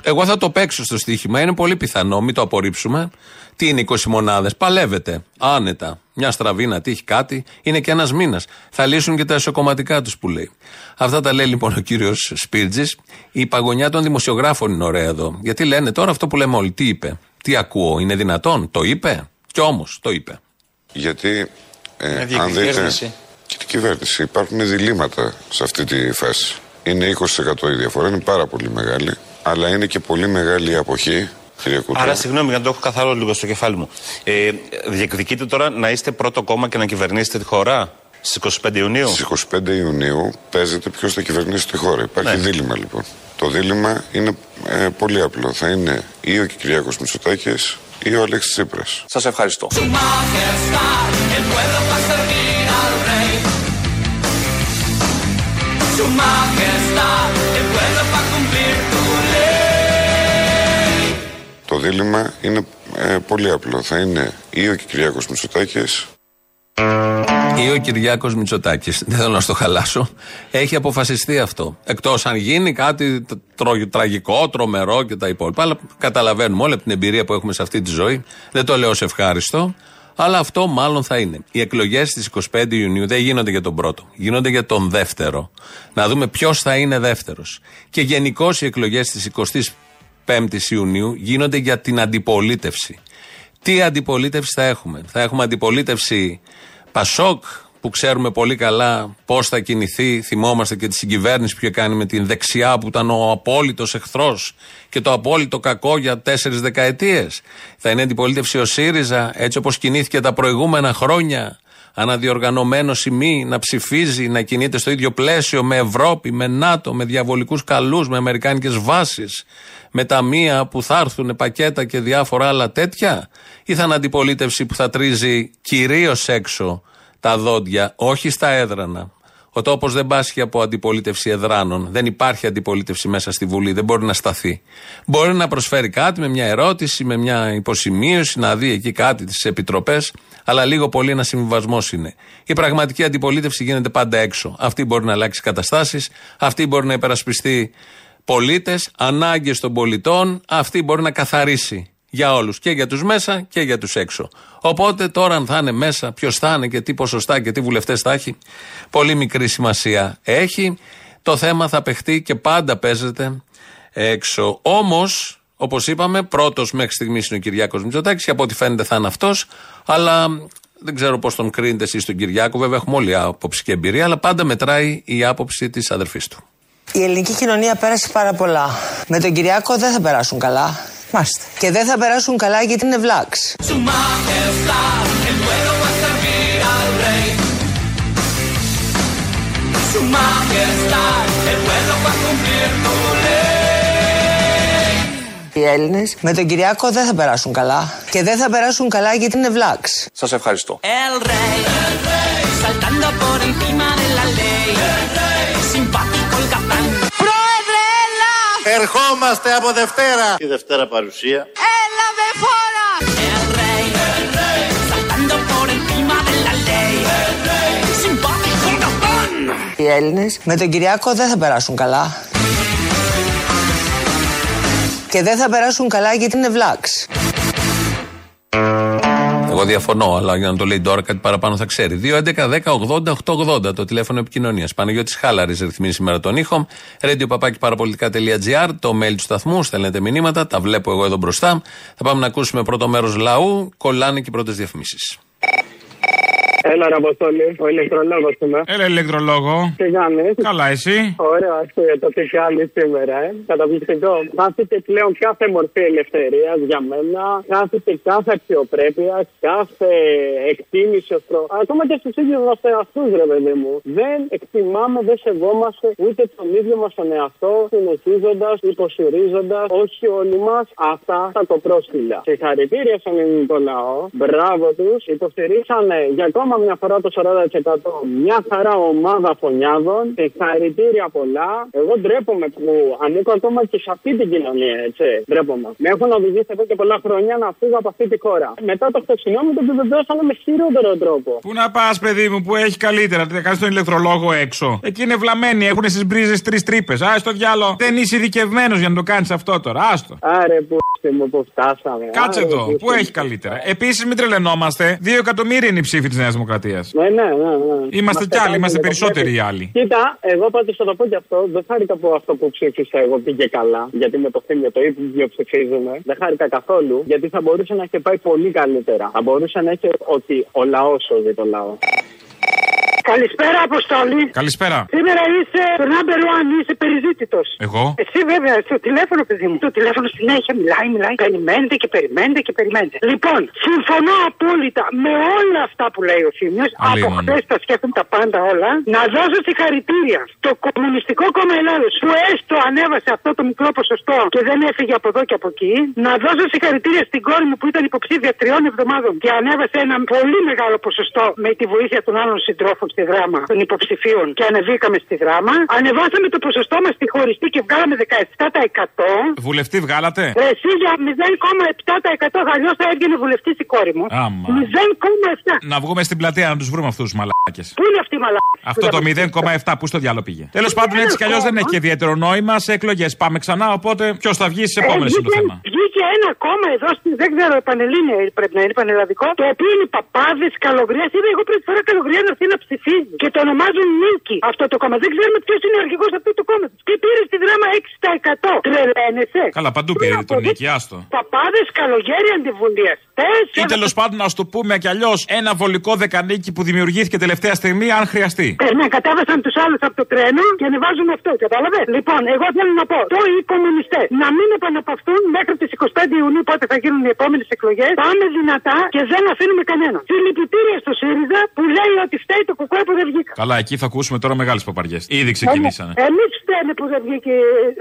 Εγώ θα το παίξω στο στοίχημα. Είναι πολύ πιθανό, μην το απορρίψουμε. Τι είναι 20 μονάδες; Παλεύετε. Άνετα. Μια στραβή να τύχει κάτι. Είναι και ένας μήνας. Θα λύσουν και τα εσωκομματικά τους που λέει. Αυτά τα λέει λοιπόν ο κύριος Σπίρτζης. Η παγωνιά των δημοσιογράφων είναι ωραία εδώ. Γιατί λένε τώρα αυτό που λέμε όλοι. Τι είπε; Τι ακούω; Είναι δυνατόν; Το είπε; Κι όμως το είπε. Γιατί ε, Είναι αν δείτε διακυβέρνηση. και την κυβέρνηση υπάρχουν διλήμματα σε αυτή τη φάση. Είναι 20% η διαφορά, είναι πάρα πολύ μεγάλη, αλλά είναι και πολύ μεγάλη η αποχή, κύριε Κουτρά. Άρα, συγγνώμη, για να το έχω καθαρό λίγο στο κεφάλι μου. Ε, διεκδικείτε τώρα να είστε πρώτο κόμμα και να κυβερνήσετε τη χώρα στις 25 Ιουνίου; Στις 25 Ιουνίου παίζεται ποιος θα κυβερνήσει τη χώρα. Υπάρχει Ναι. δίλημα λοιπόν. Το δίλημα είναι ε, πολύ απλό. Θα είναι ή ο Κυριάκος Μητσοτάκης ή ο Αλέξης Τσίπρας. Σας ευχαριστώ. El pueblo va a servir al rey. Su majestad, el pueblo Το δίλημα είναι ε, πολύ απλό. Θα είναι ή ο Κυριάκος Μητσοτάκης Ή ο Κυριάκο Μητσοτάκης. Δεν θέλω να στο χαλάσω. Έχει αποφασιστεί αυτό. Εκτός αν γίνει κάτι τρο- τραγικό, τρομερό και τα υπόλοιπα. Αλλά καταλαβαίνουμε όλη από την εμπειρία που έχουμε σε αυτή τη ζωή. Δεν το λέω σε ευχάριστο. Αλλά αυτό μάλλον θα είναι. Οι εκλογές στις 25 Ιουνίου δεν γίνονται για τον πρώτο. Γίνονται για τον δεύτερο. Να δούμε ποιος θα είναι δεύτερος. Και γενικώς οι εκλογές τη 25η Ιουνίου γίνονται για την αντιπολίτευση. Τι αντιπολίτευση θα έχουμε; Θα έχουμε αντιπολίτευση Πασόκ, που ξέρουμε πολύ καλά πώς θα κινηθεί. Θυμόμαστε και τη συγκυβέρνηση που είχε κάνει με την δεξιά που ήταν ο απόλυτος εχθρός και το απόλυτο κακό για τέσσερις δεκαετίες. Θα είναι αντιπολίτευση ο ΣΥΡΙΖΑ, έτσι όπως κινήθηκε τα προηγούμενα χρόνια. Αναδιοργανωμένος σημεί να ψηφίζει, να κινείται στο ίδιο πλαίσιο με Ευρώπη, με ΝΑΤΟ, με διαβολικούς καλούς, με αμερικάνικες βάσεις, με ταμεία που θα έρθουν, πακέτα και διάφορα άλλα τέτοια, ή θα είναι αντιπολίτευση που θα τρίζει κυρίως έξω τα δόντια, όχι στα έδρανα; Ο τόπος δεν πάσχει από αντιπολίτευση εδράνων. Δεν υπάρχει αντιπολίτευση μέσα στη Βουλή. Δεν μπορεί να σταθεί. Μπορεί να προσφέρει κάτι με μια ερώτηση, με μια υποσημείωση, να δει εκεί κάτι στι επιτροπές, αλλά λίγο πολύ ένα συμβιβασμός είναι. Η πραγματική αντιπολίτευση γίνεται πάντα έξω. Αυτή μπορεί να αλλάξει καταστάσεις, αυτή μπορεί να υπερασπιστεί πολίτες, ανάγκες των πολιτών, αυτή μπορεί να καθαρίσει για όλους. Και για τους μέσα και για τους έξω. Οπότε τώρα, αν θα είναι μέσα, ποιος θα είναι και τι ποσοστά και τι βουλευτές θα έχει, πολύ μικρή σημασία έχει. Το θέμα θα παιχτεί και πάντα παίζεται έξω. Όμως, όπως είπαμε, πρώτος μέχρι στιγμής είναι ο Κυριάκος Μητσοτάκης και από ό,τι φαίνεται θα είναι αυτός. Αλλά δεν ξέρω πώς τον κρίνετε εσείς τον Κυριάκο. Βέβαια, έχουμε όλη άποψη και εμπειρία, αλλά πάντα μετράει η άποψη της αδερφής του. Η ελληνική κοινωνία πέρασε πάρα πολλά. Με τον Κυριάκο δεν θα περάσουν καλά. Μάλιστα. Και δεν θα περάσουν καλά γιατί είναι βλάξ. Su majestad, el pueblo va a servir al rey. Su majestad, el pueblo va a cumplir tu ley. Οι Έλληνες με τον Κυριάκο δεν θα περάσουν καλά. Και δεν θα περάσουν καλά γιατί είναι βλάξ. Σας ευχαριστώ. El rey, saltando por Ερχόμαστε από Δευτέρα. Η Δευτέρα παρουσία. Έλα με φόρα! El rey, saltando por encima de la ley. Simpático el capitán. Οι Έλληνες με τον Κυριάκο δεν θα περάσουν καλά. Και δεν θα περάσουν καλά γιατί είναι βλάξ. Εγώ διαφωνώ, αλλά για να το λέει τώρα κάτι παραπάνω θα ξέρει. 2.11.10.80.880 το τηλέφωνο επικοινωνίας. Παναγιώτης Χάλαρης ρυθμίζει σήμερα τον ήχο. Radio το mail του σταθμού. Στέλνετε μηνύματα, τα βλέπω εγώ εδώ μπροστά. Θα πάμε να ακούσουμε πρώτο μέρος λαού. Κολλάνε και οι πρώτες διαφημίσεις. Έλα, ρε Αποστόλη, ο ηλεκτρολόγος είμαι. Έλα, ηλεκτρολόγο. Τι κάνεις; Καλά, εσύ; Ωραίο, ακούγεται το τι κάνεις σήμερα, ε. Καταπληκτικό. Χάθηκε πλέον κάθε μορφή ελευθερίας για μένα. Χάθηκε κάθε αξιοπρέπεια, κάθε εκτίμηση ως προ. Ακόμα και στους ίδιους μας εαυτούς, ρε παιδί μου. Δεν εκτιμάμε, δεν σεβόμαστε ούτε τον ίδιο μας τον εαυτό, συνεχίζοντας, υποστηρίζοντα, όχι όλοι μας, αυτά θα το πρόσκυλα. Συγχαρητήρια στον ελληνικό λαό. Μπράβο τους. Υποστηρίξανε για ακόμα μια φορά το 40%. Μια χαρά ομάδα φωνιάδων. Συγχαρητήρια πολλά. Εγώ ντρέπομαι που ανήκω ακόμα και σε αυτή την κοινωνία, έτσι. Ντρέπομαι. Με έχουν οδηγήσει εδώ και πολλά χρόνια να φύγω από αυτή τη χώρα. Μετά το χθεσινό μου το επιβεβαίωσαν με χειρότερο τρόπο. Πού να πας, παιδί μου, που έχει καλύτερα. Τι κάνεις τον ηλεκτρολόγο έξω. Εκεί είναι βλαμμένοι, έχουν στις μπρίζες τρεις τρύπες. Α το διάλο. Δεν είσαι ειδικευμένος για να το κάνεις αυτό τώρα. Άστο. Άρε που μου που φτάσαμε. Κάτσε εδώ, πού έχει καλύτερα. Επίσης μην τρελαινόμαστε. Δύο εκατομμύρια είναι η ψήφη της Νέας Δημοκρατίας. Ναι, ναι, ναι, ναι. Είμαστε κι άλλοι, είμαστε περισσότεροι οι άλλοι. Κοίτα, εγώ πάντως θα το πω και αυτό. Δεν χάρηκα που αυτό που ψήφισα εγώ πήγε καλά. Γιατί με το θύμιο το ίδιο ψηφίζουμε. Δεν χάρηκα καθόλου. Γιατί θα μπορούσε να έχει πάει πολύ καλύτερα. Θα μπορούσε να έχει ότι ο λαός σώζει το λαό. Καλησπέρα, Αποστόλη. Καλησπέρα. Σήμερα είσαι το number one, είσαι περιζήτητος. Εγώ; Εσύ βέβαια, στο τηλέφωνο, παιδί μου. Το τηλέφωνο συνέχεια μιλάει, μιλάει. Περιμένετε και περιμένετε και περιμένετε. Λοιπόν, συμφωνώ απόλυτα με όλα αυτά που λέει ο Θήμιος. Από χθες τα σκέφτομαι τα πάντα όλα. Να δώσω συγχαρητήρια στο Κομμουνιστικό Κόμμα Ελλάδος που έστω ανέβασε αυτό το μικρό ποσοστό και δεν έφυγε από εδώ και από εκεί. Να δώσω συγχαρητήρια στην κόρη μου που ήταν υποψήφια τριών εβδομάδων και ανέβασε ένα πολύ μεγάλο ποσοστό με τη βοήθεια των άλλων συντρόφων στη δράμα των υποψηφίων και ανεβήκαμε στη δράμα. Ανεβάσαμε το ποσοστό μας στη χωριστή και βγάλαμε 17%. Βουλευτή βγάλατε; Εσύ για 0,7% αλλιώ θα έβγαινε βουλευτής η κόρη μου. 0,7. Να βγούμε στην πλατεία να τους βρούμε αυτούς του μαλάκε. Πού είναι αυτή η μαλάκε. Αυτό το 0,7 που στο διάλογο πήγε. Τέλος πάντων έτσι κι αλλιώς δεν έχει και ιδιαίτερο νόημα σε εκλογές. Πάμε ξανά οπότε ποιος θα βγει στι επόμενες είναι το θέμα. Βγήκε ένα κόμμα εδώ στην δεν ξέρω επανελίνια πρέπει να είναι πανελλαδικό. Το οποίο είναι παπάδε, καλογρίας. Είδα εγώ πρώτη φορά καλογρία να έρθει να ψηφίζει και το ονομάζουν Νίκη αυτό το κόμμα. Δεν ξέρουμε ποιος είναι ο αρχηγός αυτού του κόμματος. Και πήρε στη δράμα 6%. Τρελαίνεσαι. Καλά, παντού πήρε τον Νίκη, άστο. Παπάδες, καλογέρι, αντιβουλιαστέ. Ή τέλος πάντων, ας το πούμε κι αλλιώς, ένα βολικό δεκανίκι που δημιουργήθηκε τελευταία στιγμή, αν χρειαστεί. Ε, ναι, κατέβασαν τους άλλους από το τρένο και ανεβάζουν αυτό, κατάλαβες; Λοιπόν, εγώ θέλω να πω, το οι κομμουνιστές να μην επαναπαυθούν μέχρι τις 25 Ιουνίου, πότε θα γίνουν οι επόμενες εκλογές. Πάμε δυνατά και δεν αφήνουμε κανέναν. Συλληπιτήρια στο ΣΥΡΙΖΑ που λέει ότι φταίει το κουκουέ που δεν βγήκα. Καλά, εκεί θα ακούσουμε τώρα μεγάλες παπαριές. Ήδη ξεκινήσανε. Εμείς φταίμε που δεν βγήκε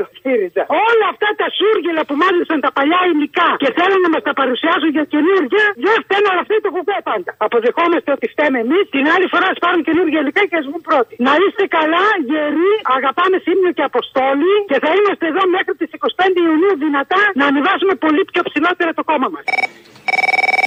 ο ΣΥΡΙΖΑ. Όλα αυτά τα σούργελα που μάζεψαν τα παλιά υλικά και θέλουν να μας τα παρουσιάσουν για καινούργια, δεν φταίνουν όλα αυτά το κουκουέ πάντα. Αποδεχόμαστε ότι φταίμε εμείς, την άλλη φορά ας πάρουν καινούργια υλικά και ας βγουν πρώτοι. Να είστε καλά, γεροί, αγαπάμε Θύμιο και Αποστόλη και θα είμαστε εδώ μέχρι τις 25 Ιουνίου δυνατά να ανεβάσουμε πολύ πιο ψηλότερα το κόμμα μας.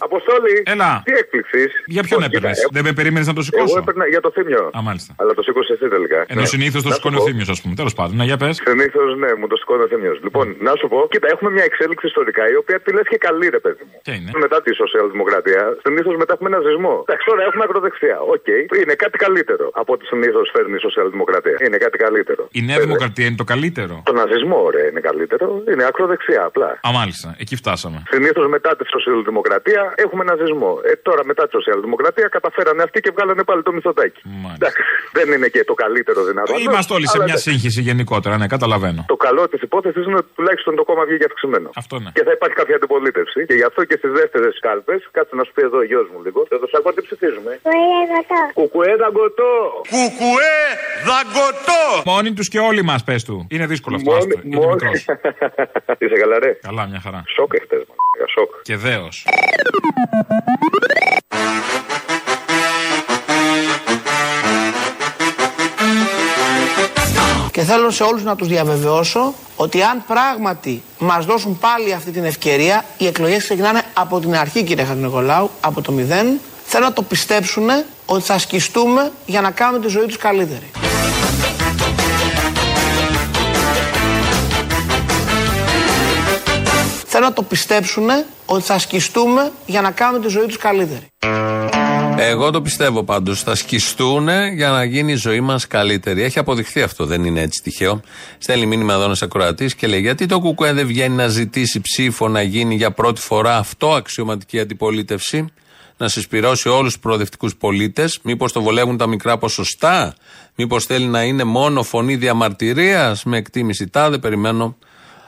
Αποστόλη. Έλα. Τι έκπληξη. Για ποιον έπαιρνες; ε, Δεν με περίμενες να το σηκώσω. Εγώ έπαιρνα για το θύμιο. Α, μάλιστα. Αλλά το σήκωσε εσύ τελικά. Ενώ Ναι. συνήθως το Να σηκώνει σου ο πω. θύμιος, ας πούμε. Τέλος πάντων, να για πες. Συνήθως, ναι, μου το σηκώνει ο Θύμιος. Λοιπόν, να σου πω, κοίτα, έχουμε μια εξέλιξη ιστορικά η οποία τη λες και καλή, ρε παιδί μου. Ποια είναι; Μετά τη σοσιαλδημοκρατία, συνήθως μετά έχουμε ναζισμό. Εντάξει, τώρα έχουμε ακροδεξιά. Οκ. Είναι κάτι καλύτερο από ό,τι συνήθως φέρνει η σοσιαλδημοκρατία. Είναι κάτι καλύτερο. Η Νέα Δημοκρατία είναι το καλύτερο; Το ναζισμό, ρε, είναι καλύτερο. Είναι ακροδεξιά απλά. Α, μάλιστα. Εκεί φτάσαμε. Συνήθως μετά τη σοσιαλδημοκρατία έχουμε ναζισμό. Ε, τώρα μετά τη σοσιαλδημοκρατία καταφέρανε αυτοί και βγάλανε πάλι το μισθωτάκι. Εντάξει, δεν είναι και το καλύτερο δυνατό. Είμαστε όλοι σε αλλά μια εντάξει. σύγχυση γενικότερα, ναι, καταλαβαίνω. Το καλό της υπόθεσης είναι ότι τουλάχιστον το κόμμα βγήκε αυξημένο. Αυτό ναι. Και θα υπάρχει κάποια αντιπολίτευση. Και γι' αυτό και στις δεύτερες κάλπες, κάτσε να σου πει εδώ ο γιος μου λίγο. Εδώ σ' ακούω τι ψηφίζουμε. Κουκουέ δαγκωτό. Κουκουέ δαγκωτό! Μόνοι τους και όλοι μας, πες του. Είναι δύσκολο αυτό. άστο. Είναι μικρός. Είσαι καλά, ρε; Καλά, μια χαρά. Σοκ εχθές, σοκ. Και δέος. Και θέλω σε όλους να τους διαβεβαιώσω ότι αν πράγματι μας δώσουν πάλι αυτή την ευκαιρία, οι εκλογές ξεκινάνε από την αρχή κύριε Χαρνικολάου, από το μηδέν. Θέλω να το πιστέψουν ότι θα σκιστούμε για να κάνουμε τη ζωή τους καλύτερη. θέλω να το πιστέψουν ότι θα σκιστούμε για να κάνουμε τη ζωή τους καλύτερη. Εγώ το πιστεύω πάντως. Θα σκιστούν για να γίνει η ζωή μας καλύτερη. Έχει αποδειχθεί αυτό, δεν είναι έτσι τυχαίο. Στέλνει μήνυμα εδώ ένας ακροατής και λέει: Γιατί το Κουκουέ δεν βγαίνει να ζητήσει ψήφο να γίνει για πρώτη φορά αυτό αξιωματική αντιπολίτευση, να συσπηρώσει όλους τους προοδευτικούς πολίτες. Μήπως το βολεύουν τα μικρά ποσοστά, Μήπως θέλει να είναι μόνο φωνή διαμαρτυρίας με εκτίμηση τάδε. Περιμένω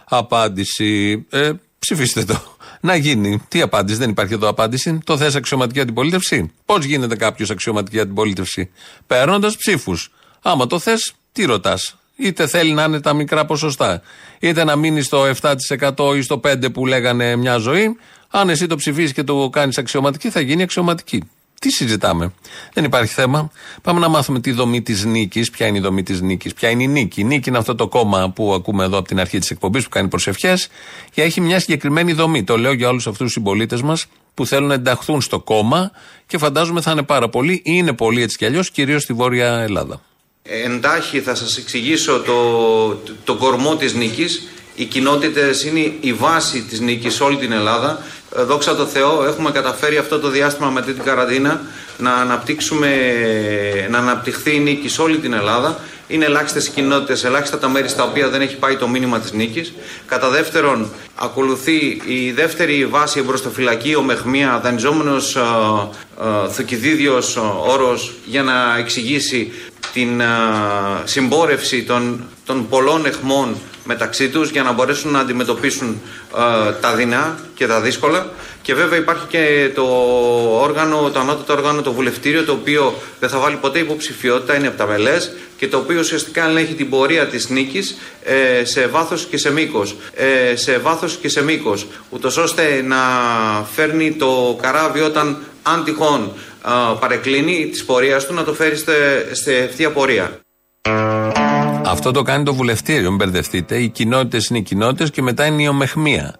απάντηση. Ε, ψηφίστε το. Να γίνει. Τι απάντηση, δεν υπάρχει εδώ απάντηση. Το θες αξιωματική αντιπολίτευση; Πώς γίνεται κάποιος αξιωματική αντιπολίτευση, Παίρνοντας ψήφους. Άμα το θες, τι ρωτάς; Είτε θέλει να είναι τα μικρά ποσοστά, είτε να μείνει στο 7% ή στο 5% που λέγανε μια ζωή. Αν εσύ το ψηφίσει και το κάνεις αξιωματική, θα γίνει αξιωματική. Τι συζητάμε; Δεν υπάρχει θέμα. Πάμε να μάθουμε τη δομή της νίκης. Ποια είναι η δομή της νίκης. Ποια είναι η νίκη. Η νίκη είναι αυτό το κόμμα που ακούμε εδώ από την αρχή της εκπομπής που κάνει προσευχές και έχει μια συγκεκριμένη δομή. Το λέω για όλους αυτούς τους συμπολίτες μας που θέλουν να ενταχθούν στο κόμμα και φαντάζομαι θα είναι πάρα πολλοί ή είναι πολλοί έτσι κι αλλιώς, κυρίως στη Βόρεια Ελλάδα. Εντάχει θα σας εξηγήσω το, το κορμό της νίκης. Οι κοινότητες είναι η βάση της νίκης σε όλη την Ελλάδα. Ε, Δόξα τω Θεώ έχουμε καταφέρει αυτό το διάστημα με την καραντίνα να αναπτύξουμε, να αναπτυχθεί η νίκη σε όλη την Ελλάδα. Είναι ελάχιστες οι κοινότητες, ελάχιστα τα μέρη στα οποία δεν έχει πάει το μήνυμα της νίκης. Κατά δεύτερον, ακολουθεί η δεύτερη βάση εμπροστοφυλακή, ο Μεχμία, δανειζόμενος Θοκιδίδιο όρος για να εξηγήσει την α, συμπόρευση των, των πολλών εχμών μεταξύ τους για να μπορέσουν να αντιμετωπίσουν α, τα δεινά και τα δύσκολα. Και βέβαια υπάρχει και το όργανο, το ανώτατο όργανο, το βουλευτήριο το οποίο δεν θα βάλει ποτέ υποψηφιότητα, είναι επταμελές και το οποίο ουσιαστικά ελέγχει την πορεία της νίκης ε, σε βάθος και σε μήκος. Ε, σε βάθος και σε μήκος. Ούτως ώστε να φέρνει το καράβι όταν αν τυχόν α, παρεκκλίνει της πορείας του να το φέρει σε ευθεία πορεία. Αυτό το κάνει το βουλευτήριο, μην μπερδευτείτε. Οι κοινότητες είναι οι κοινότητες και μετά είναι η ομεχμία.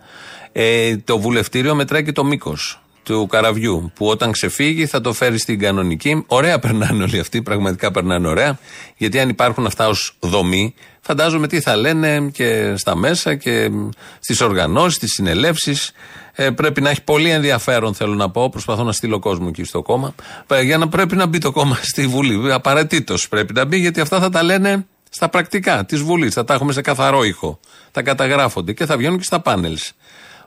Ε, το βουλευτήριο μετράει και το μήκος του καραβιού. Που όταν ξεφύγει θα το φέρει στην κανονική. Ωραία περνάνε όλοι αυτοί, πραγματικά περνάνε ωραία. Γιατί αν υπάρχουν αυτά ως δομή, φαντάζομαι τι θα λένε και στα μέσα και στις οργανώσεις, στις συνελεύσεις. Ε, πρέπει να έχει πολύ ενδιαφέρον, θέλω να πω. Προσπαθώ να στείλω κόσμο εκεί στο κόμμα. Ε, για να πρέπει να μπει το κόμμα στη Βουλή. Απαραίτητος πρέπει να μπει, γιατί αυτά θα τα λένε στα πρακτικά τη Βουλής. Θα τα έχουμε σε καθαρό ήχο. Θα καταγράφονται και θα βγαίνουν και στα πάνελς.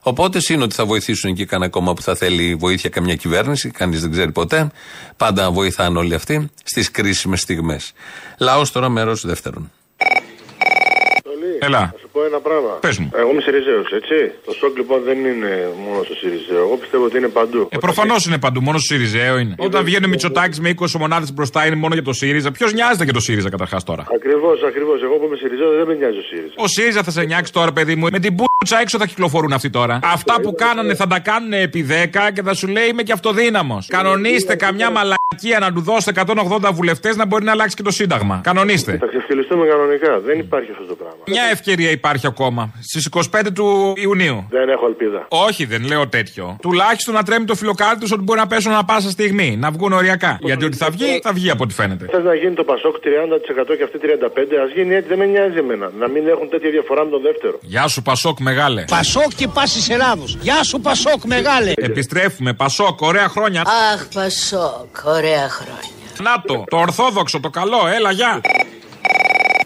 Οπότε είναι ότι θα βοηθήσουν εκεί κανένα κόμμα που θα θέλει βοήθεια καμιά κυβέρνηση. Κανείς δεν ξέρει ποτέ. Πάντα βοηθάνε όλοι αυτοί στις κρίσιμες στιγμές. Λαός τώρα μέρος δεύτερον. Έλα. Να σου πω ένα πράγμα. Πες μου. Εγώ είμαι Σιριζέος, έτσι. Το σοκ λοιπόν δεν είναι μόνο στο Σιριζέο. Εγώ πιστεύω ότι είναι παντού. Ε, προφανώς είναι παντού, μόνο στο ΣΥΡΙΖΑΕΟ είναι. Όταν βγαίνει ο Μητσοτάκης με 20 μονάδε μπροστά είναι μόνο για το ΣΥΡΙΖΑ. Ποιος νοιάζεται για το ΣΥΡΙΖΑ καταρχάς τώρα; Ακριβώς, ακριβώς. Εγώ που είμαι Σιριζέος δεν με νοιάζει ο ΣΥΡΙΖΑ. Ο ΣΥΡΙΖΑ θα σε νιάξει τώρα, παιδί μου. Με την πουτσα έξω θα κυκλοφορούν αυτοί τώρα. Αυτά που κάνανε θα τα κάνουν επί 10 και θα σου λέει είμαι και αυτοδύναμος. Κανονίστε καμιά μαλακία να του δώσετε 180 βουλευτές να μπορεί να αλλάξει και το Σύνταγμα. Κανονίστε. Θα ξεφτυλιστούμε κανονικά. Δεν υπάρχει αυτό το πράγμα. Μια ευκαιρία υπάρχει ακόμα. Στις 25 του Ιουνίου. Δεν έχω ελπίδα. Όχι, δεν λέω τέτοιο. Τουλάχιστον να τρέμει το φιλοκάρι του ότι μπορεί να πέσουν ανα πάσα στιγμή. Να βγουν οριακά. Γιατί ότι θα βγει, θα βγει από ό,τι φαίνεται. Θες να γίνει το Πασόκ 30% και αυτή 35%. Α γίνει έτσι, δεν με νοιάζει εμένα. Να μην έχουν τέτοια διαφορά με τον δεύτερο. Γεια σου, Πασόκ μεγάλε. Πασόκ και πάση Ελλάδο. Γεια σου, Πασόκ μεγάλε. Επιστρέφουμε, Πασόκ, ωραία χρόνια. Αχ, Πασόκ, ωραία χρόνια. Να το, το ορθόδοξο, το καλό, έλα, γεια.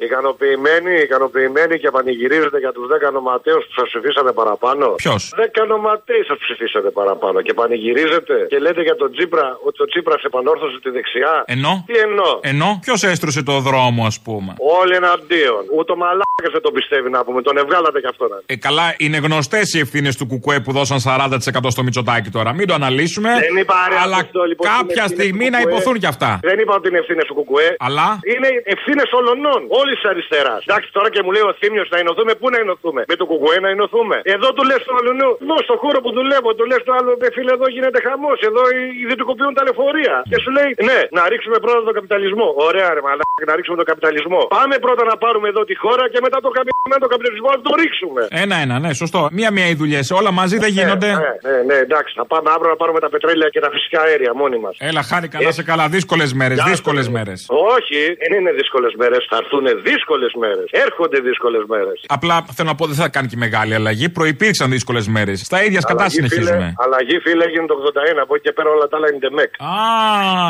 Ικανοποιημένοι, ικανοποιημένοι και πανηγυρίζετε για τους 10 νοματέου που σας ψηφίσανε παραπάνω. Ποιος; 10 νοματέοι σας ψηφίσανε παραπάνω και πανηγυρίζετε και λέτε για τον Τσίπρα ότι ο Τσίπρας επανόρθωσε τη δεξιά. Ενώ; Τι εννοώ; Ενώ; Ποιος έστρωσε το δρόμο, ας πούμε; Όλοι εναντίον. Ούτε ο μαλάκας δεν τον πιστεύει να πούμε. Τον ευγάλατε κι αυτό να Ε, καλά, είναι γνωστές οι ευθύνες του Κουκουέ που δώσαν 40% στο Μητσοτάκι τώρα. Μην το αναλύσουμε. Δεν είπα, ρε, αλλά αυτό, λοιπόν, είναι κάποια ευθύνες στιγμή του να Κουκουέ. υποθούν κι αυτά. Δεν είπα ότι είναι ευθύνες του Κουκουέ. Αλλά; Είναι ευθύνες όλων. Όλη της αριστεράς. Εντάξει, τώρα και μου λέει ο Θήμιος να ενωθούμε. Πού να ενωθούμε; Με το Κουκουέ να ενωθούμε. Εδώ του λες του αλλού. Εδώ στο χώρο που δουλεύω, του λες του άλλου. «Ε, Φίλε, εδώ γίνεται χαμός. Εδώ οι- ιδιωτικοποιούν τα λεωφορεία. Και σου λέει, ναι, να ρίξουμε πρώτα τον καπιταλισμό. Ωραία, ρε μαλάκα, να ρίξουμε τον καπιταλισμό. Πάμε πρώτα να πάρουμε εδώ τη χώρα και μετά το καπιταλισμό, τον καπιταλισμό να το ρίξουμε. Ένα-ένα, ναι, σωστό. Μία-μία οι δουλειές. Όλα μαζί δεν γίνονται. Ναι, ναι, ναι, εντάξει, θα πάμε αύριο να πάρουμε τα πετρέλαια και τα φυσικά αέρια μόνοι μας. Έλα, χάρη καλά σε καλά. Δύσκολες μέρες, δύσκολες μέρες. Όχι, δεν είναι δύσκολες μέρες. Θα έρθουν δύσκολες μέρες. Έρχονται δύσκολες μέρες. Απλά θέλω να πω δεν θα κάνει και μεγάλη αλλαγή. Προπήρξαν δύσκολες μέρες. Στα ίδια σκατά συνεχίζουμε. Φίλε, αλλαγή φίλε έγινε το 81. Από εκεί και πέρα όλα τα άλλα είναι τεμεκ. Α,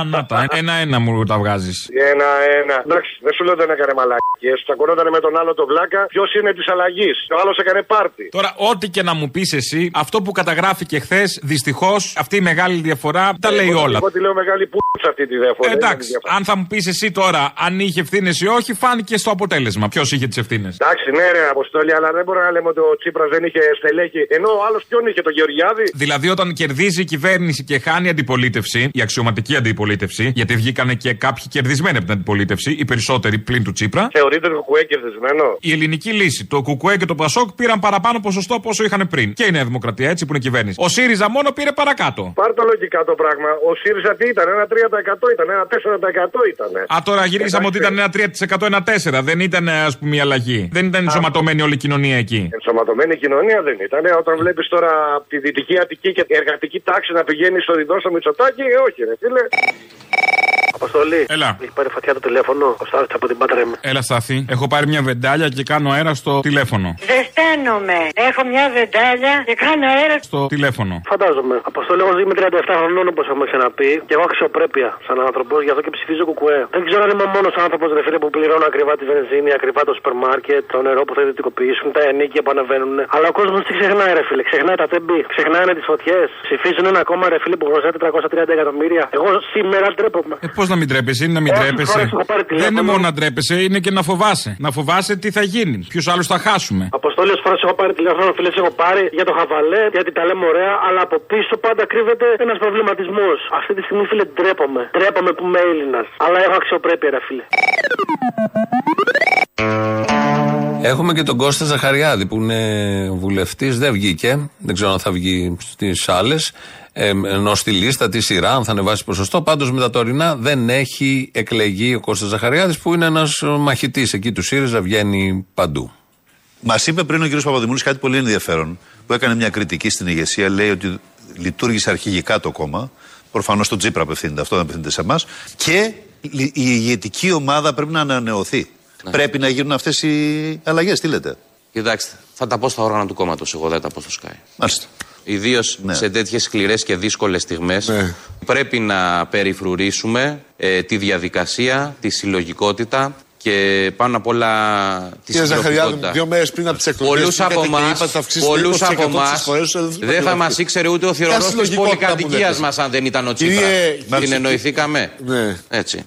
να τα. Ένα-ένα μου τα βγάζεις. Ένα-ένα. Εντάξει, δεν σου λέω δεν έκανε μαλακίες. Τσακωνόταν με τον άλλο το βλάκα. Ποιος είναι της αλλαγής; Ο άλλος έκανε πάρτι. Τώρα, ό,τι και να μου πεις εσύ, αυτό που καταγράφηκε χθες, δυστυχώς, αυτή η μεγάλη διαφορά τα λέει όλα. Εγώ τη λέω μεγάλη πούτσα αυτή τη διαφορά. Ε, εντάξει, αν θα μου πεις εσύ τώρα αν είχε ευθύνες ή όχι, φάνηκε στο αποτέλεσμα. Ποιος είχε τις ευθύνες; Εντάξει, ναι, ρε, Αποστόλη, αλλά δεν μπορούμε να λέμε ότι ο Τσίπρας δεν είχε στελέχη. Ενώ ο άλλος ποιον είχε, τον Γεωργιάδη. Δηλαδή, όταν κερδίζει η κυβέρνηση και χάνει αντιπολίτευση, η αξιωματική αντιπολίτευση, γιατί βγήκανε και κάποιοι κερδισμένοι από την αντιπολίτευση, οι περισσότεροι πλην του Τσίπρα. Θεωρείται το κουκουέ κερδισμένο. Η ελληνική λύση, το κουκουέ και το Πασόκ πήραν παραπάνω ποσοστό από όσο είχαν πριν. Και η Νέα Δημοκρατία, έτσι που είναι κυβέρνηση. Ο ΣΥΡΙΖΑ μόνο πήρε παρακάτω. Πάρ το λογικά το πράγμα. Ο ΣΥΡΙΖΑ τι ήταν, ένα 3% ήταν, ένα 4% ήταν. Α, τώρα γυρίσαμε ότι ήταν ένα 3% ένα 4%. Δεν ήταν ας πούμε η αλλαγή. Δεν ήταν ενσωματωμένη όλη η κοινωνία εκεί. Ενσωματωμένη κοινωνία δεν ήταν. Όταν βλέπεις τώρα τη δυτική Αττική και εργατική τάξη να πηγαίνει στο διδό στο Μητσοτάκι, ε, όχι, ρε φίλε. Αποστολή. Έλα. Έχει πάρει φωτιά το τηλέφωνο. Ο Στάθη από την Πάτρα μου. Έλα, Στάθη. Έχω πάρει μια βεντάλια και κάνω αέρα στο τηλέφωνο. Ζεσταίνομαι. Έχω μια βεντάλια και κάνω αέρα στο τηλέφωνο. Φαντάζομαι. Αποστολή, έχω ζει με 37 χρονών όπως έχουμε ξαναπεί και έχω αξιοπρέπεια σαν άνθρωπος, γι' αυτό και ψηφίζω κουκουέ. Δεν ξέρω αν είμαι ο μόνος άνθρωπος ρε φίλε που πληρώνω ακριβά τη βενζίνη, ακριβά το σούπερ μάρκετ, το νερό που θα ιδιωτικοποιήσουν, τα ενίκια που ανεβαίνουν. Αλλά ο κόσμος τι ξεχνάει ρε φίλε. Ξεχνάει τα τέμπη, ξεχνάει τις φωτιές. Ψηφίζουν ένα κόμμα ρε φίλε που χρωστάει 430 εκατομμύρια. Εγώ σήμερα ντρέπομαι. Ε, Πώς να μην τρέπεσαι, είναι να μην Όσες τρέπεσαι. φορές έχω πάρει Δεν είναι τηλέφωνο. μόνο να τρέπεσαι, είναι και να φοβάσαι. Να φοβάσαι τι θα γίνει. Ποιους άλλους θα χάσουμε. Αποστόλε φορέ έχω πάρει τηλέφωνο, φίλε, έχω πάρει για το χαβαλέ, γιατί τα λέμε ωραία, αλλά από πίσω πάντα κρύβεται ένας προβληματισμός. Αυτή τη στιγμή, φίλε, ντρέπομαι. Ντρέπομαι που είμαι Έλληνας. Αλλά έχω αξιοπρέπεια, ρε φίλε. Έχουμε και τον Κώστα Ζαχαριάδη που είναι βουλευτής, δεν βγήκε. Δεν ξέρω αν θα βγει στις άλλες. Ε, ενώ στη λίστα τη σειρά, αν θα ανεβάσει ποσοστό. Πάντως με τα τωρινά δεν έχει εκλεγεί ο Κώστας Ζαχαριάδης που είναι ένας μαχητής εκεί του ΣΥΡΙΖΑ, βγαίνει παντού. Μας είπε πριν ο κ. Παπαδημούλης κάτι πολύ ενδιαφέρον που έκανε μια κριτική στην ηγεσία. Λέει ότι λειτουργήσε αρχηγικά το κόμμα. Προφανώς στον Τσίπρα απευθύνεται, αυτό δεν απευθύνεται σε εμάς. Και η ηγετική ομάδα πρέπει να ανανεωθεί. Πρέπει να γίνουν αυτές οι αλλαγές. Τι λέτε. Κοιτάξτε, θα τα πω στα όργανα του κόμματος. Εγώ δεν τα πω στο Sky. Μάλιστα. Ιδίως σε τέτοιες σκληρές και δύσκολες στιγμές, πρέπει να περιφρουρήσουμε ε, τη διαδικασία, τη συλλογικότητα και πάνω απ' όλα τη Κύριε Ζαχαριάδη, συντροφικότητα. δύο μέρες πριν από τις εκλογές. Πολλούς από εμάς πολλούς από εμάς δεν θα μας ήξερε ούτε ο θηρορό της συλλογικότητα που πολυκατοικίας λέτε. μας αν δεν ήταν ο Τσίπρας. Κύριε- Την Μάλιστα. εννοηθήκαμε. Ναι. Έτσι.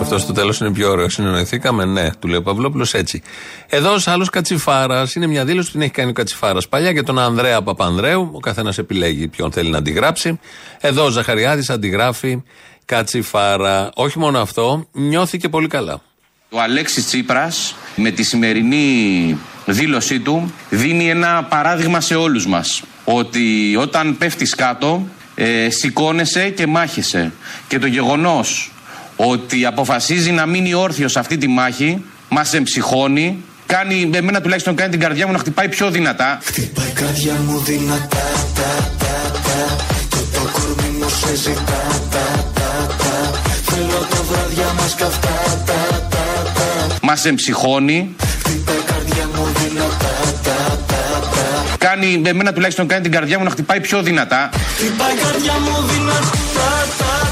Αυτό στο τέλος είναι πιο ωραίος. Συνεννοηθήκαμε, ναι, του λέει ο Παυλόπουλος έτσι. Εδώ ο άλλος Κατσιφάρας είναι μια δήλωση που την έχει κάνει ο Κατσιφάρας παλιά για τον Ανδρέα Παπανδρέου. Ο καθένας επιλέγει ποιον θέλει να αντιγράψει. Εδώ ο Ζαχαριάδης αντιγράφει Κατσιφάρα. Όχι μόνο αυτό, νιώθηκε πολύ καλά. Ο Αλέξης Τσίπρας με τη σημερινή δήλωσή του δίνει ένα παράδειγμα σε όλους μας ότι όταν πέφτεις κάτω ε, σηκώνεσαι και μάχεσαι και το γεγονός ότι αποφασίζει να μείνει όρθιος σε αυτή τη μάχη μας εμψυχώνει κάνει, εμένα τουλάχιστον κάνει την καρδιά μου να χτυπάει πιο δυνατά Χτυπάει η καρδιά μου δυνατά τα, τα, τα, Και το κορμί μου σε ζητά τα, τα, τα. Θέλω τα βράδια μας καυτά τα, τα, τα. μας εμψυχώνει Χτυπάει η καρδιά μου δυνατά τα, τα, τα. κάνει, εμένα τουλάχιστον κάνει την καρδιά μου να χτυπάει πιο δυνατά Χτυπάει η καρδιά μου δυνατά τα, τα, τα.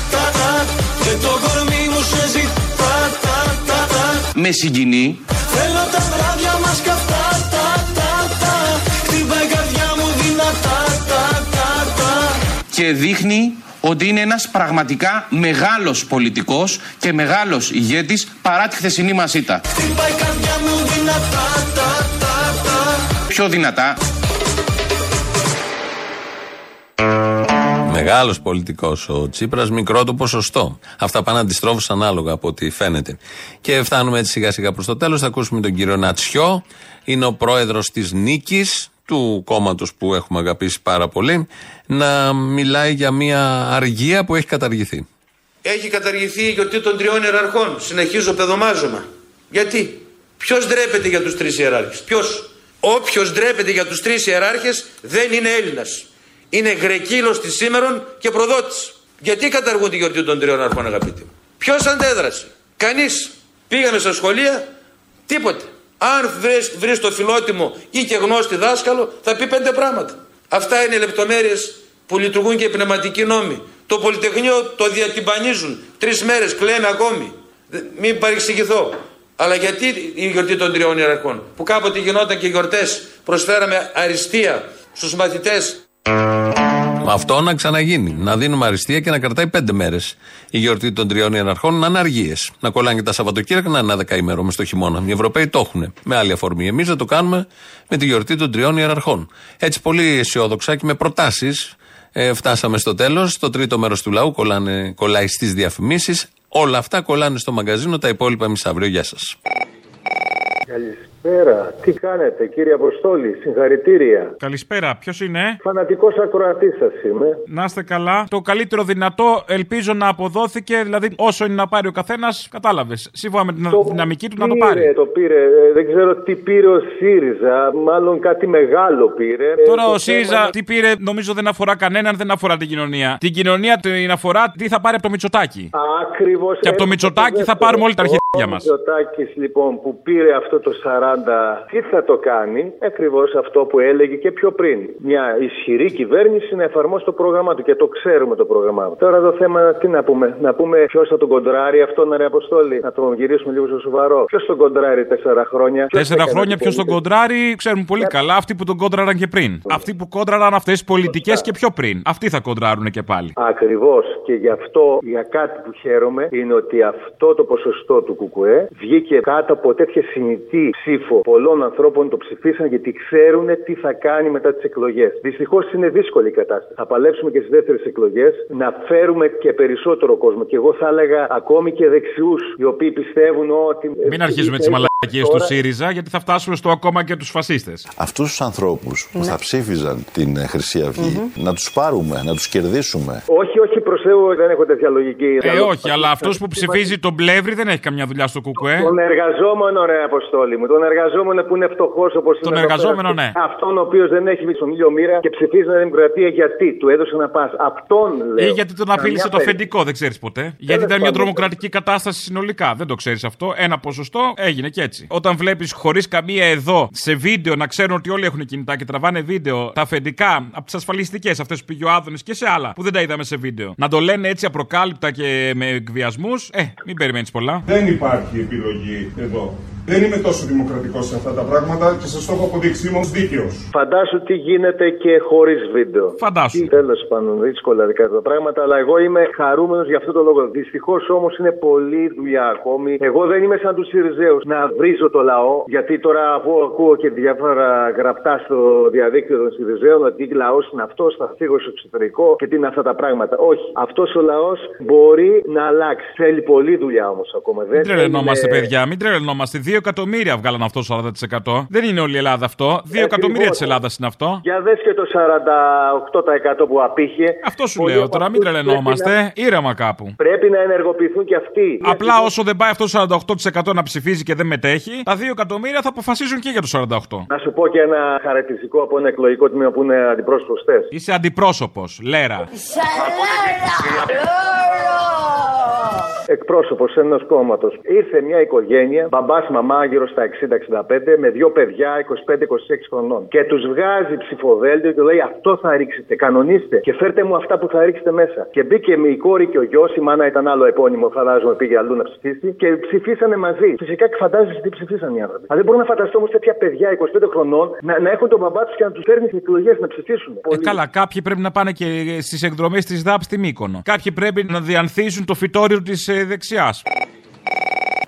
Και το κορμί μου σε ζητά τα, τα, τα. με συγκινεί Θέλω τα βράδια μας καυτά τα, τα, τα. Χτυπάει η καρδιά μου δυνατά τα, τα, τα. και δείχνει ότι είναι ένας πραγματικά μεγάλος πολιτικός και μεγάλος ηγέτης παρά τη χθεσινή μας ήττα. Χτυπάει η καρδιά μου δυνατά τα, τα, τα. Πιο δυνατά. Μεγάλος πολιτικός ο Τσίπρας, μικρό το ποσοστό. Αυτά πάνε αντιστρόφως ανάλογα από ό,τι φαίνεται. Και φτάνουμε έτσι σιγά σιγά προς το τέλος. Θα ακούσουμε τον κύριο Νατσιό. Είναι ο πρόεδρος της Νίκης, του κόμματος που έχουμε αγαπήσει πάρα πολύ, να μιλάει για μια αργία που έχει καταργηθεί. Έχει καταργηθεί η γιορτή των τριών ιεραρχών. Συνεχίζω παιδομάζωμα. Γιατί; Ποιος ντρέπεται για τους τρεις ιεράρχες; Ποιος; Όποιος ντρέπεται για τους τρεις ιεράρχες δεν είναι Έλληνας. Είναι γρεκύλος της σήμερον και προδότης. Γιατί καταργούν τη γιορτή των τριών αρχών, αγαπητοί μου; Ποιος αντέδρασε; Κανείς. Πήγαμε στα σχολεία, τίποτε. Αν βρεις, βρεις το φιλότιμο ή και γνώστη δάσκαλο, θα πει πέντε πράγματα. Αυτά είναι οι λεπτομέρειες που λειτουργούν και οι πνευματικοί νόμοι. Το Πολυτεχνείο το διατυμπανίζουν. Τρεις μέρες κλαίνε ακόμη. Δε- Μην παρεξηγηθώ. Αλλά γιατί η γιορτή των τριών ιεραρχών, που κάποτε γινόταν και γιορτές, προσφέραμε αριστεία στους μαθητές Αυτό να ξαναγίνει. Να δίνουμε αριστεία και να κρατάει πέντε μέρες η γιορτή των τριών ιεραρχών να είναι αργίες. Να κολλάνε και τα Σαββατοκύριακα να είναι ένα δεκαήμερο με στο χειμώνα. Οι Ευρωπαίοι το έχουν με άλλη αφορμή. Εμείς δεν το κάνουμε με τη γιορτή των τριών ιεραρχών. Έτσι πολύ αισιόδοξα και με προτάσεις ε, φτάσαμε στο τέλος. Το τρίτο μέρος του λαού κολλάνε, κολλάει στις διαφημίσεις. Όλα αυτά κολλάνε στο μαγκαζίνο. Τα υπόλοιπα εμείς αύριο. Γεια σας. Καλησπέρα. Τι κάνετε, κύριε Αποστόλη, συγχαρητήρια. Καλησπέρα, ποιος είναι; Φανατικός ακροατής σας είμαι. Να είστε καλά. Το καλύτερο δυνατό ελπίζω να αποδόθηκε, δηλαδή όσο είναι να πάρει ο καθένας, κατάλαβες. Σύμφωνα με την δυναμική του να το πάρει. Πήρε, το πήρε. Ε, δεν ξέρω τι πήρε ο ΣΥΡΙΖΑ. Μάλλον κάτι μεγάλο πήρε. Ε, Τώρα το ο ΣΥΡΙΖΑ θέμα- τι πήρε, νομίζω δεν αφορά κανέναν, δεν αφορά την κοινωνία. Την κοινωνία την αφορά τι θα πάρει από το Μητσοτάκι. Ακριβώς. Και από το Μητσοτάκι θα πάρουμε όλοι τα αρχίδια Ο μας. Μητσοτάκης λοιπόν που πήρε αυτό το 40, τι θα το κάνει, ακριβώς αυτό που έλεγε και πιο πριν. Μια ισχυρή κυβέρνηση να εφαρμόσει το πρόγραμμά του και το ξέρουμε το πρόγραμμά του. Τώρα το θέμα τι να πούμε, να πούμε ποιος θα τον κοντράρει αυτόν ρε Αποστόλη, να τον γυρίσουμε λίγο στο σοβαρό. Ποιος τον κοντράρει τέσσερα χρόνια; Ποιος Τέσσερα έκανε χρόνια την ποιος τον πολιτική; κοντράρει, ξέρουν πολύ καλά. Αυτοί που τον κόντραραν και πριν. Αυτοί που κόντραραν αυτές τις πολιτικές και πιο πριν. Αυτοί θα κοντράρουν και πάλι. Ακριβώς. Και γι' αυτό για κάτι που χαίρομαι είναι ότι αυτό το ποσοστό του ΚΚΕ βγήκε κάτω από τέτοια συνητή ψήφο πολλών ανθρώπων το ψηφίσαν γιατί ξέρουν τι θα κάνει μετά τις εκλογές. Δυστυχώς είναι δύσκολη η κατάσταση. Θα παλέψουμε και στις δεύτερες εκλογές να φέρουμε και περισσότερο κόσμο. Και εγώ θα έλεγα ακόμη και δεξιούς οι οποίοι πιστεύουν ότι. Μην αρχίζουμε τις μαλακίες του ΣΥΡΙΖΑ, γιατί θα φτάσουμε στο ακόμα και τους φασίστες. Αυτούς τους ανθρώπους που θα ψήφιζαν την ε, Χρυσή Αυγή, να τους πάρουμε, να τους κερδίσουμε. Όχι, όχι, προς Θεού δεν έχω τέτοια λογική. Ε, όχι, αλλά αυτός που ψηφίζει τον Πλεύρη δεν έχει καμιά δουλειά στο ΚΚΕ. Τον εργαζόμενο, ρε Αποστόλη μου. Τον εργαζόμενο που είναι φτωχός όπως είναι. εδώ εργαζόμενο, πέρα. ναι. Αυτόν ο οποίος δεν έχει στον ήλιο μοίρα και ψηφίζει την δημοκρατία γιατί του έδωσε να πας. Αυτόν λέω. Ή γιατί τον απείλησε Καμιά το περίπτωση. αφεντικό, δεν ξέρεις ποτέ. Γιατί ήταν μια πάντων. τρομοκρατική κατάσταση συνολικά. Δεν το ξέρεις αυτό. Ένα ποσοστό έγινε και έτσι. Όταν βλέπεις χωρίς καμία εδώ σε βίντεο να ξέρουν ότι όλοι έχουν κινητά και τραβάνε βίντεο τα αφεντικά από τις ασφαλιστικές αυτές που πήγε ο Άδωνης και σε άλλα που δεν τα είδαμε σε βίντεο. Να το λένε έτσι απροκάλυπτα και με εκβιασμούς, ε, μην περιμένεις πολλά. Δεν υπάρχει επιλογή εδώ. Δεν είμαι τόσο δημοκρατικός σε αυτά τα πράγματα και σας το έχω αποδείξει. Είμαι δίκαιος. Φαντάσου τι γίνεται και χωρίς βίντεο. Φαντάσου. Τέλος πάντων, δύσκολα δικά τα πράγματα, αλλά εγώ είμαι χαρούμενος για αυτό το λόγο. Δυστυχώς όμως είναι πολλή δουλειά ακόμη. Εγώ δεν είμαι σαν τους Σιριζέου να βρίζω το λαό, γιατί τώρα αφού ακούω και διάφορα γραπτά στο διαδίκτυο των Σιριζέων ότι λαός είναι αυτός, θα φύγω στο εξωτερικό και τι είναι αυτά τα πράγματα. Όχι. Αυτός ο λαός μπορεί να αλλάξει. Θέλει πολλή δουλειά όμως ακόμα. Μην τρελαινόμαστε, παιδιά, μην τρελαινόμαστε. 2 εκατομμύρια βγάλαν αυτό το 40%. Δεν είναι όλη η Ελλάδα αυτό. 2 εκατομμύρια της Ελλάδας είναι αυτό. Για δες και το 48% που απήχε. Αυτό σου Πολλοί λέω από τώρα, μην αυτούς τρελαινόμαστε. πρέπει Ήρεμα κάπου. να- Πρέπει να ενεργοποιηθούν και αυτοί. Απλά όσο δεν πάει αυτό το 48% να ψηφίζει και δεν μετέχει, τα 2 εκατομμύρια θα αποφασίζουν και για το 48%. Να σου πω και ένα χαρακτηριστικό από ένα εκλογικό τμήμα που είναι αντιπρόσωπος χθε. Είσαι αντιπρόσωπος, λέρα. Εκπρόσωπος ενός κόμματος. Ήρθε μια οικογένεια, μπαμπάς, μαμά γύρω στα 60-65, με δύο παιδιά 25-26 χρονών. Και τους βγάζει ψηφοδέλτιο και λέει Αυτό θα ρίξετε, κανονίστε και φέρτε μου αυτά που θα ρίξετε μέσα. Και μπήκε η κόρη και ο γιος, η μάνα ήταν άλλο επώνυμο, φαντάζομαι πήγε αλλού να ψηφίσει και ψηφίσανε μαζί. Φυσικά και φαντάζεσαι τι ψηφίσαν οι άνθρωποι. Αλλά δεν μπορώ να φανταστώ όμως τέτοια παιδιά 25 χρονών να, να έχουν τον μπαμπά τους και να τους φέρνει στις εκλογές να ψηφίσουν. Ε, καλά, κάποιοι πρέπει να πάνε και στις εκδρομές της ΔΑΠ στη Μύκονο. Κάποιοι πρέπει να διανθίσουν το φυτόριο της ε, δεξιάς.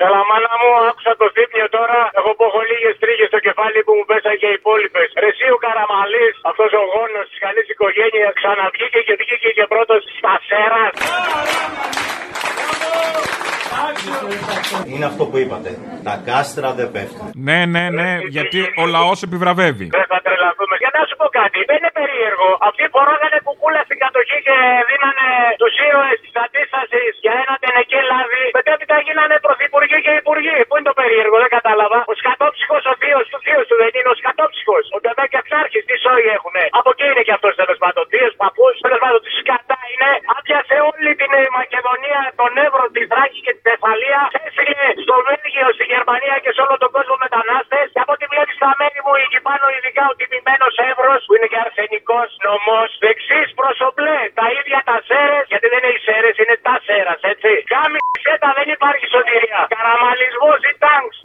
Καλά, μάνα μου, άκουσα το θύμιο τώρα. Εγώ που έχω λίγες τρίχε στο κεφάλι που μου πέσαν και οι υπόλοιπες. Εσύ ο Καραμαλής, αυτός ο γόνος της καλής οικογένειας, ξαναβγήκε και βγήκε και πρώτος στα σέρας. Είναι αυτό που είπατε. Τα κάστρα δεν πέφτουν. Ναι, ναι, ναι, γιατί ο λαός επιβραβεύει. Δεν θα τρελαθώ τρελαθούμε. Για να σου πω κάτι, δεν είναι περίεργο. Αυτοί φοράγανε κουκούλα στην κατοχή και δίνανε του ήρωες της αντίστασης για ένα τενεκέ λάδι. Μετέπειτα γίνανε πρωθυπουργοί και υπουργοί. Πού είναι το περίεργο, δεν κατάλαβα. Ο σκατόψυχος ο θείος του θείου του δεν είναι ο σκατόψυχος. Ο Ντεβέκια Ξάρχη, τι σόι έχουνε. Από εκεί είναι και αυτός τέλος πάντων. Θείος παππούς, τέλος πάντων τη σκατά είναι. Άπιασε όλη την ε, Μακεδονία, τον Εύρο, τη Θράκη και τη Θεσσαλία. Έστειλε στο Βέλγιο, στη Γερμανία και σε όλο τον κόσμο μετανάστες. Και από ό,τι βλέπεις στα μέρη μου, εκεί πάνω ειδικά ο τιμημένος Εύρο, που είναι και αρσενικός νομός, δεξί προσωπλέ. Τα ίδια τα σέρες, γιατί δεν είναι οι σέρες, είναι τα σέρας, έτσι. Κάμι σέτα δεν υπάρχει σωτηρία. Καραμαλισμός ή τάγκς.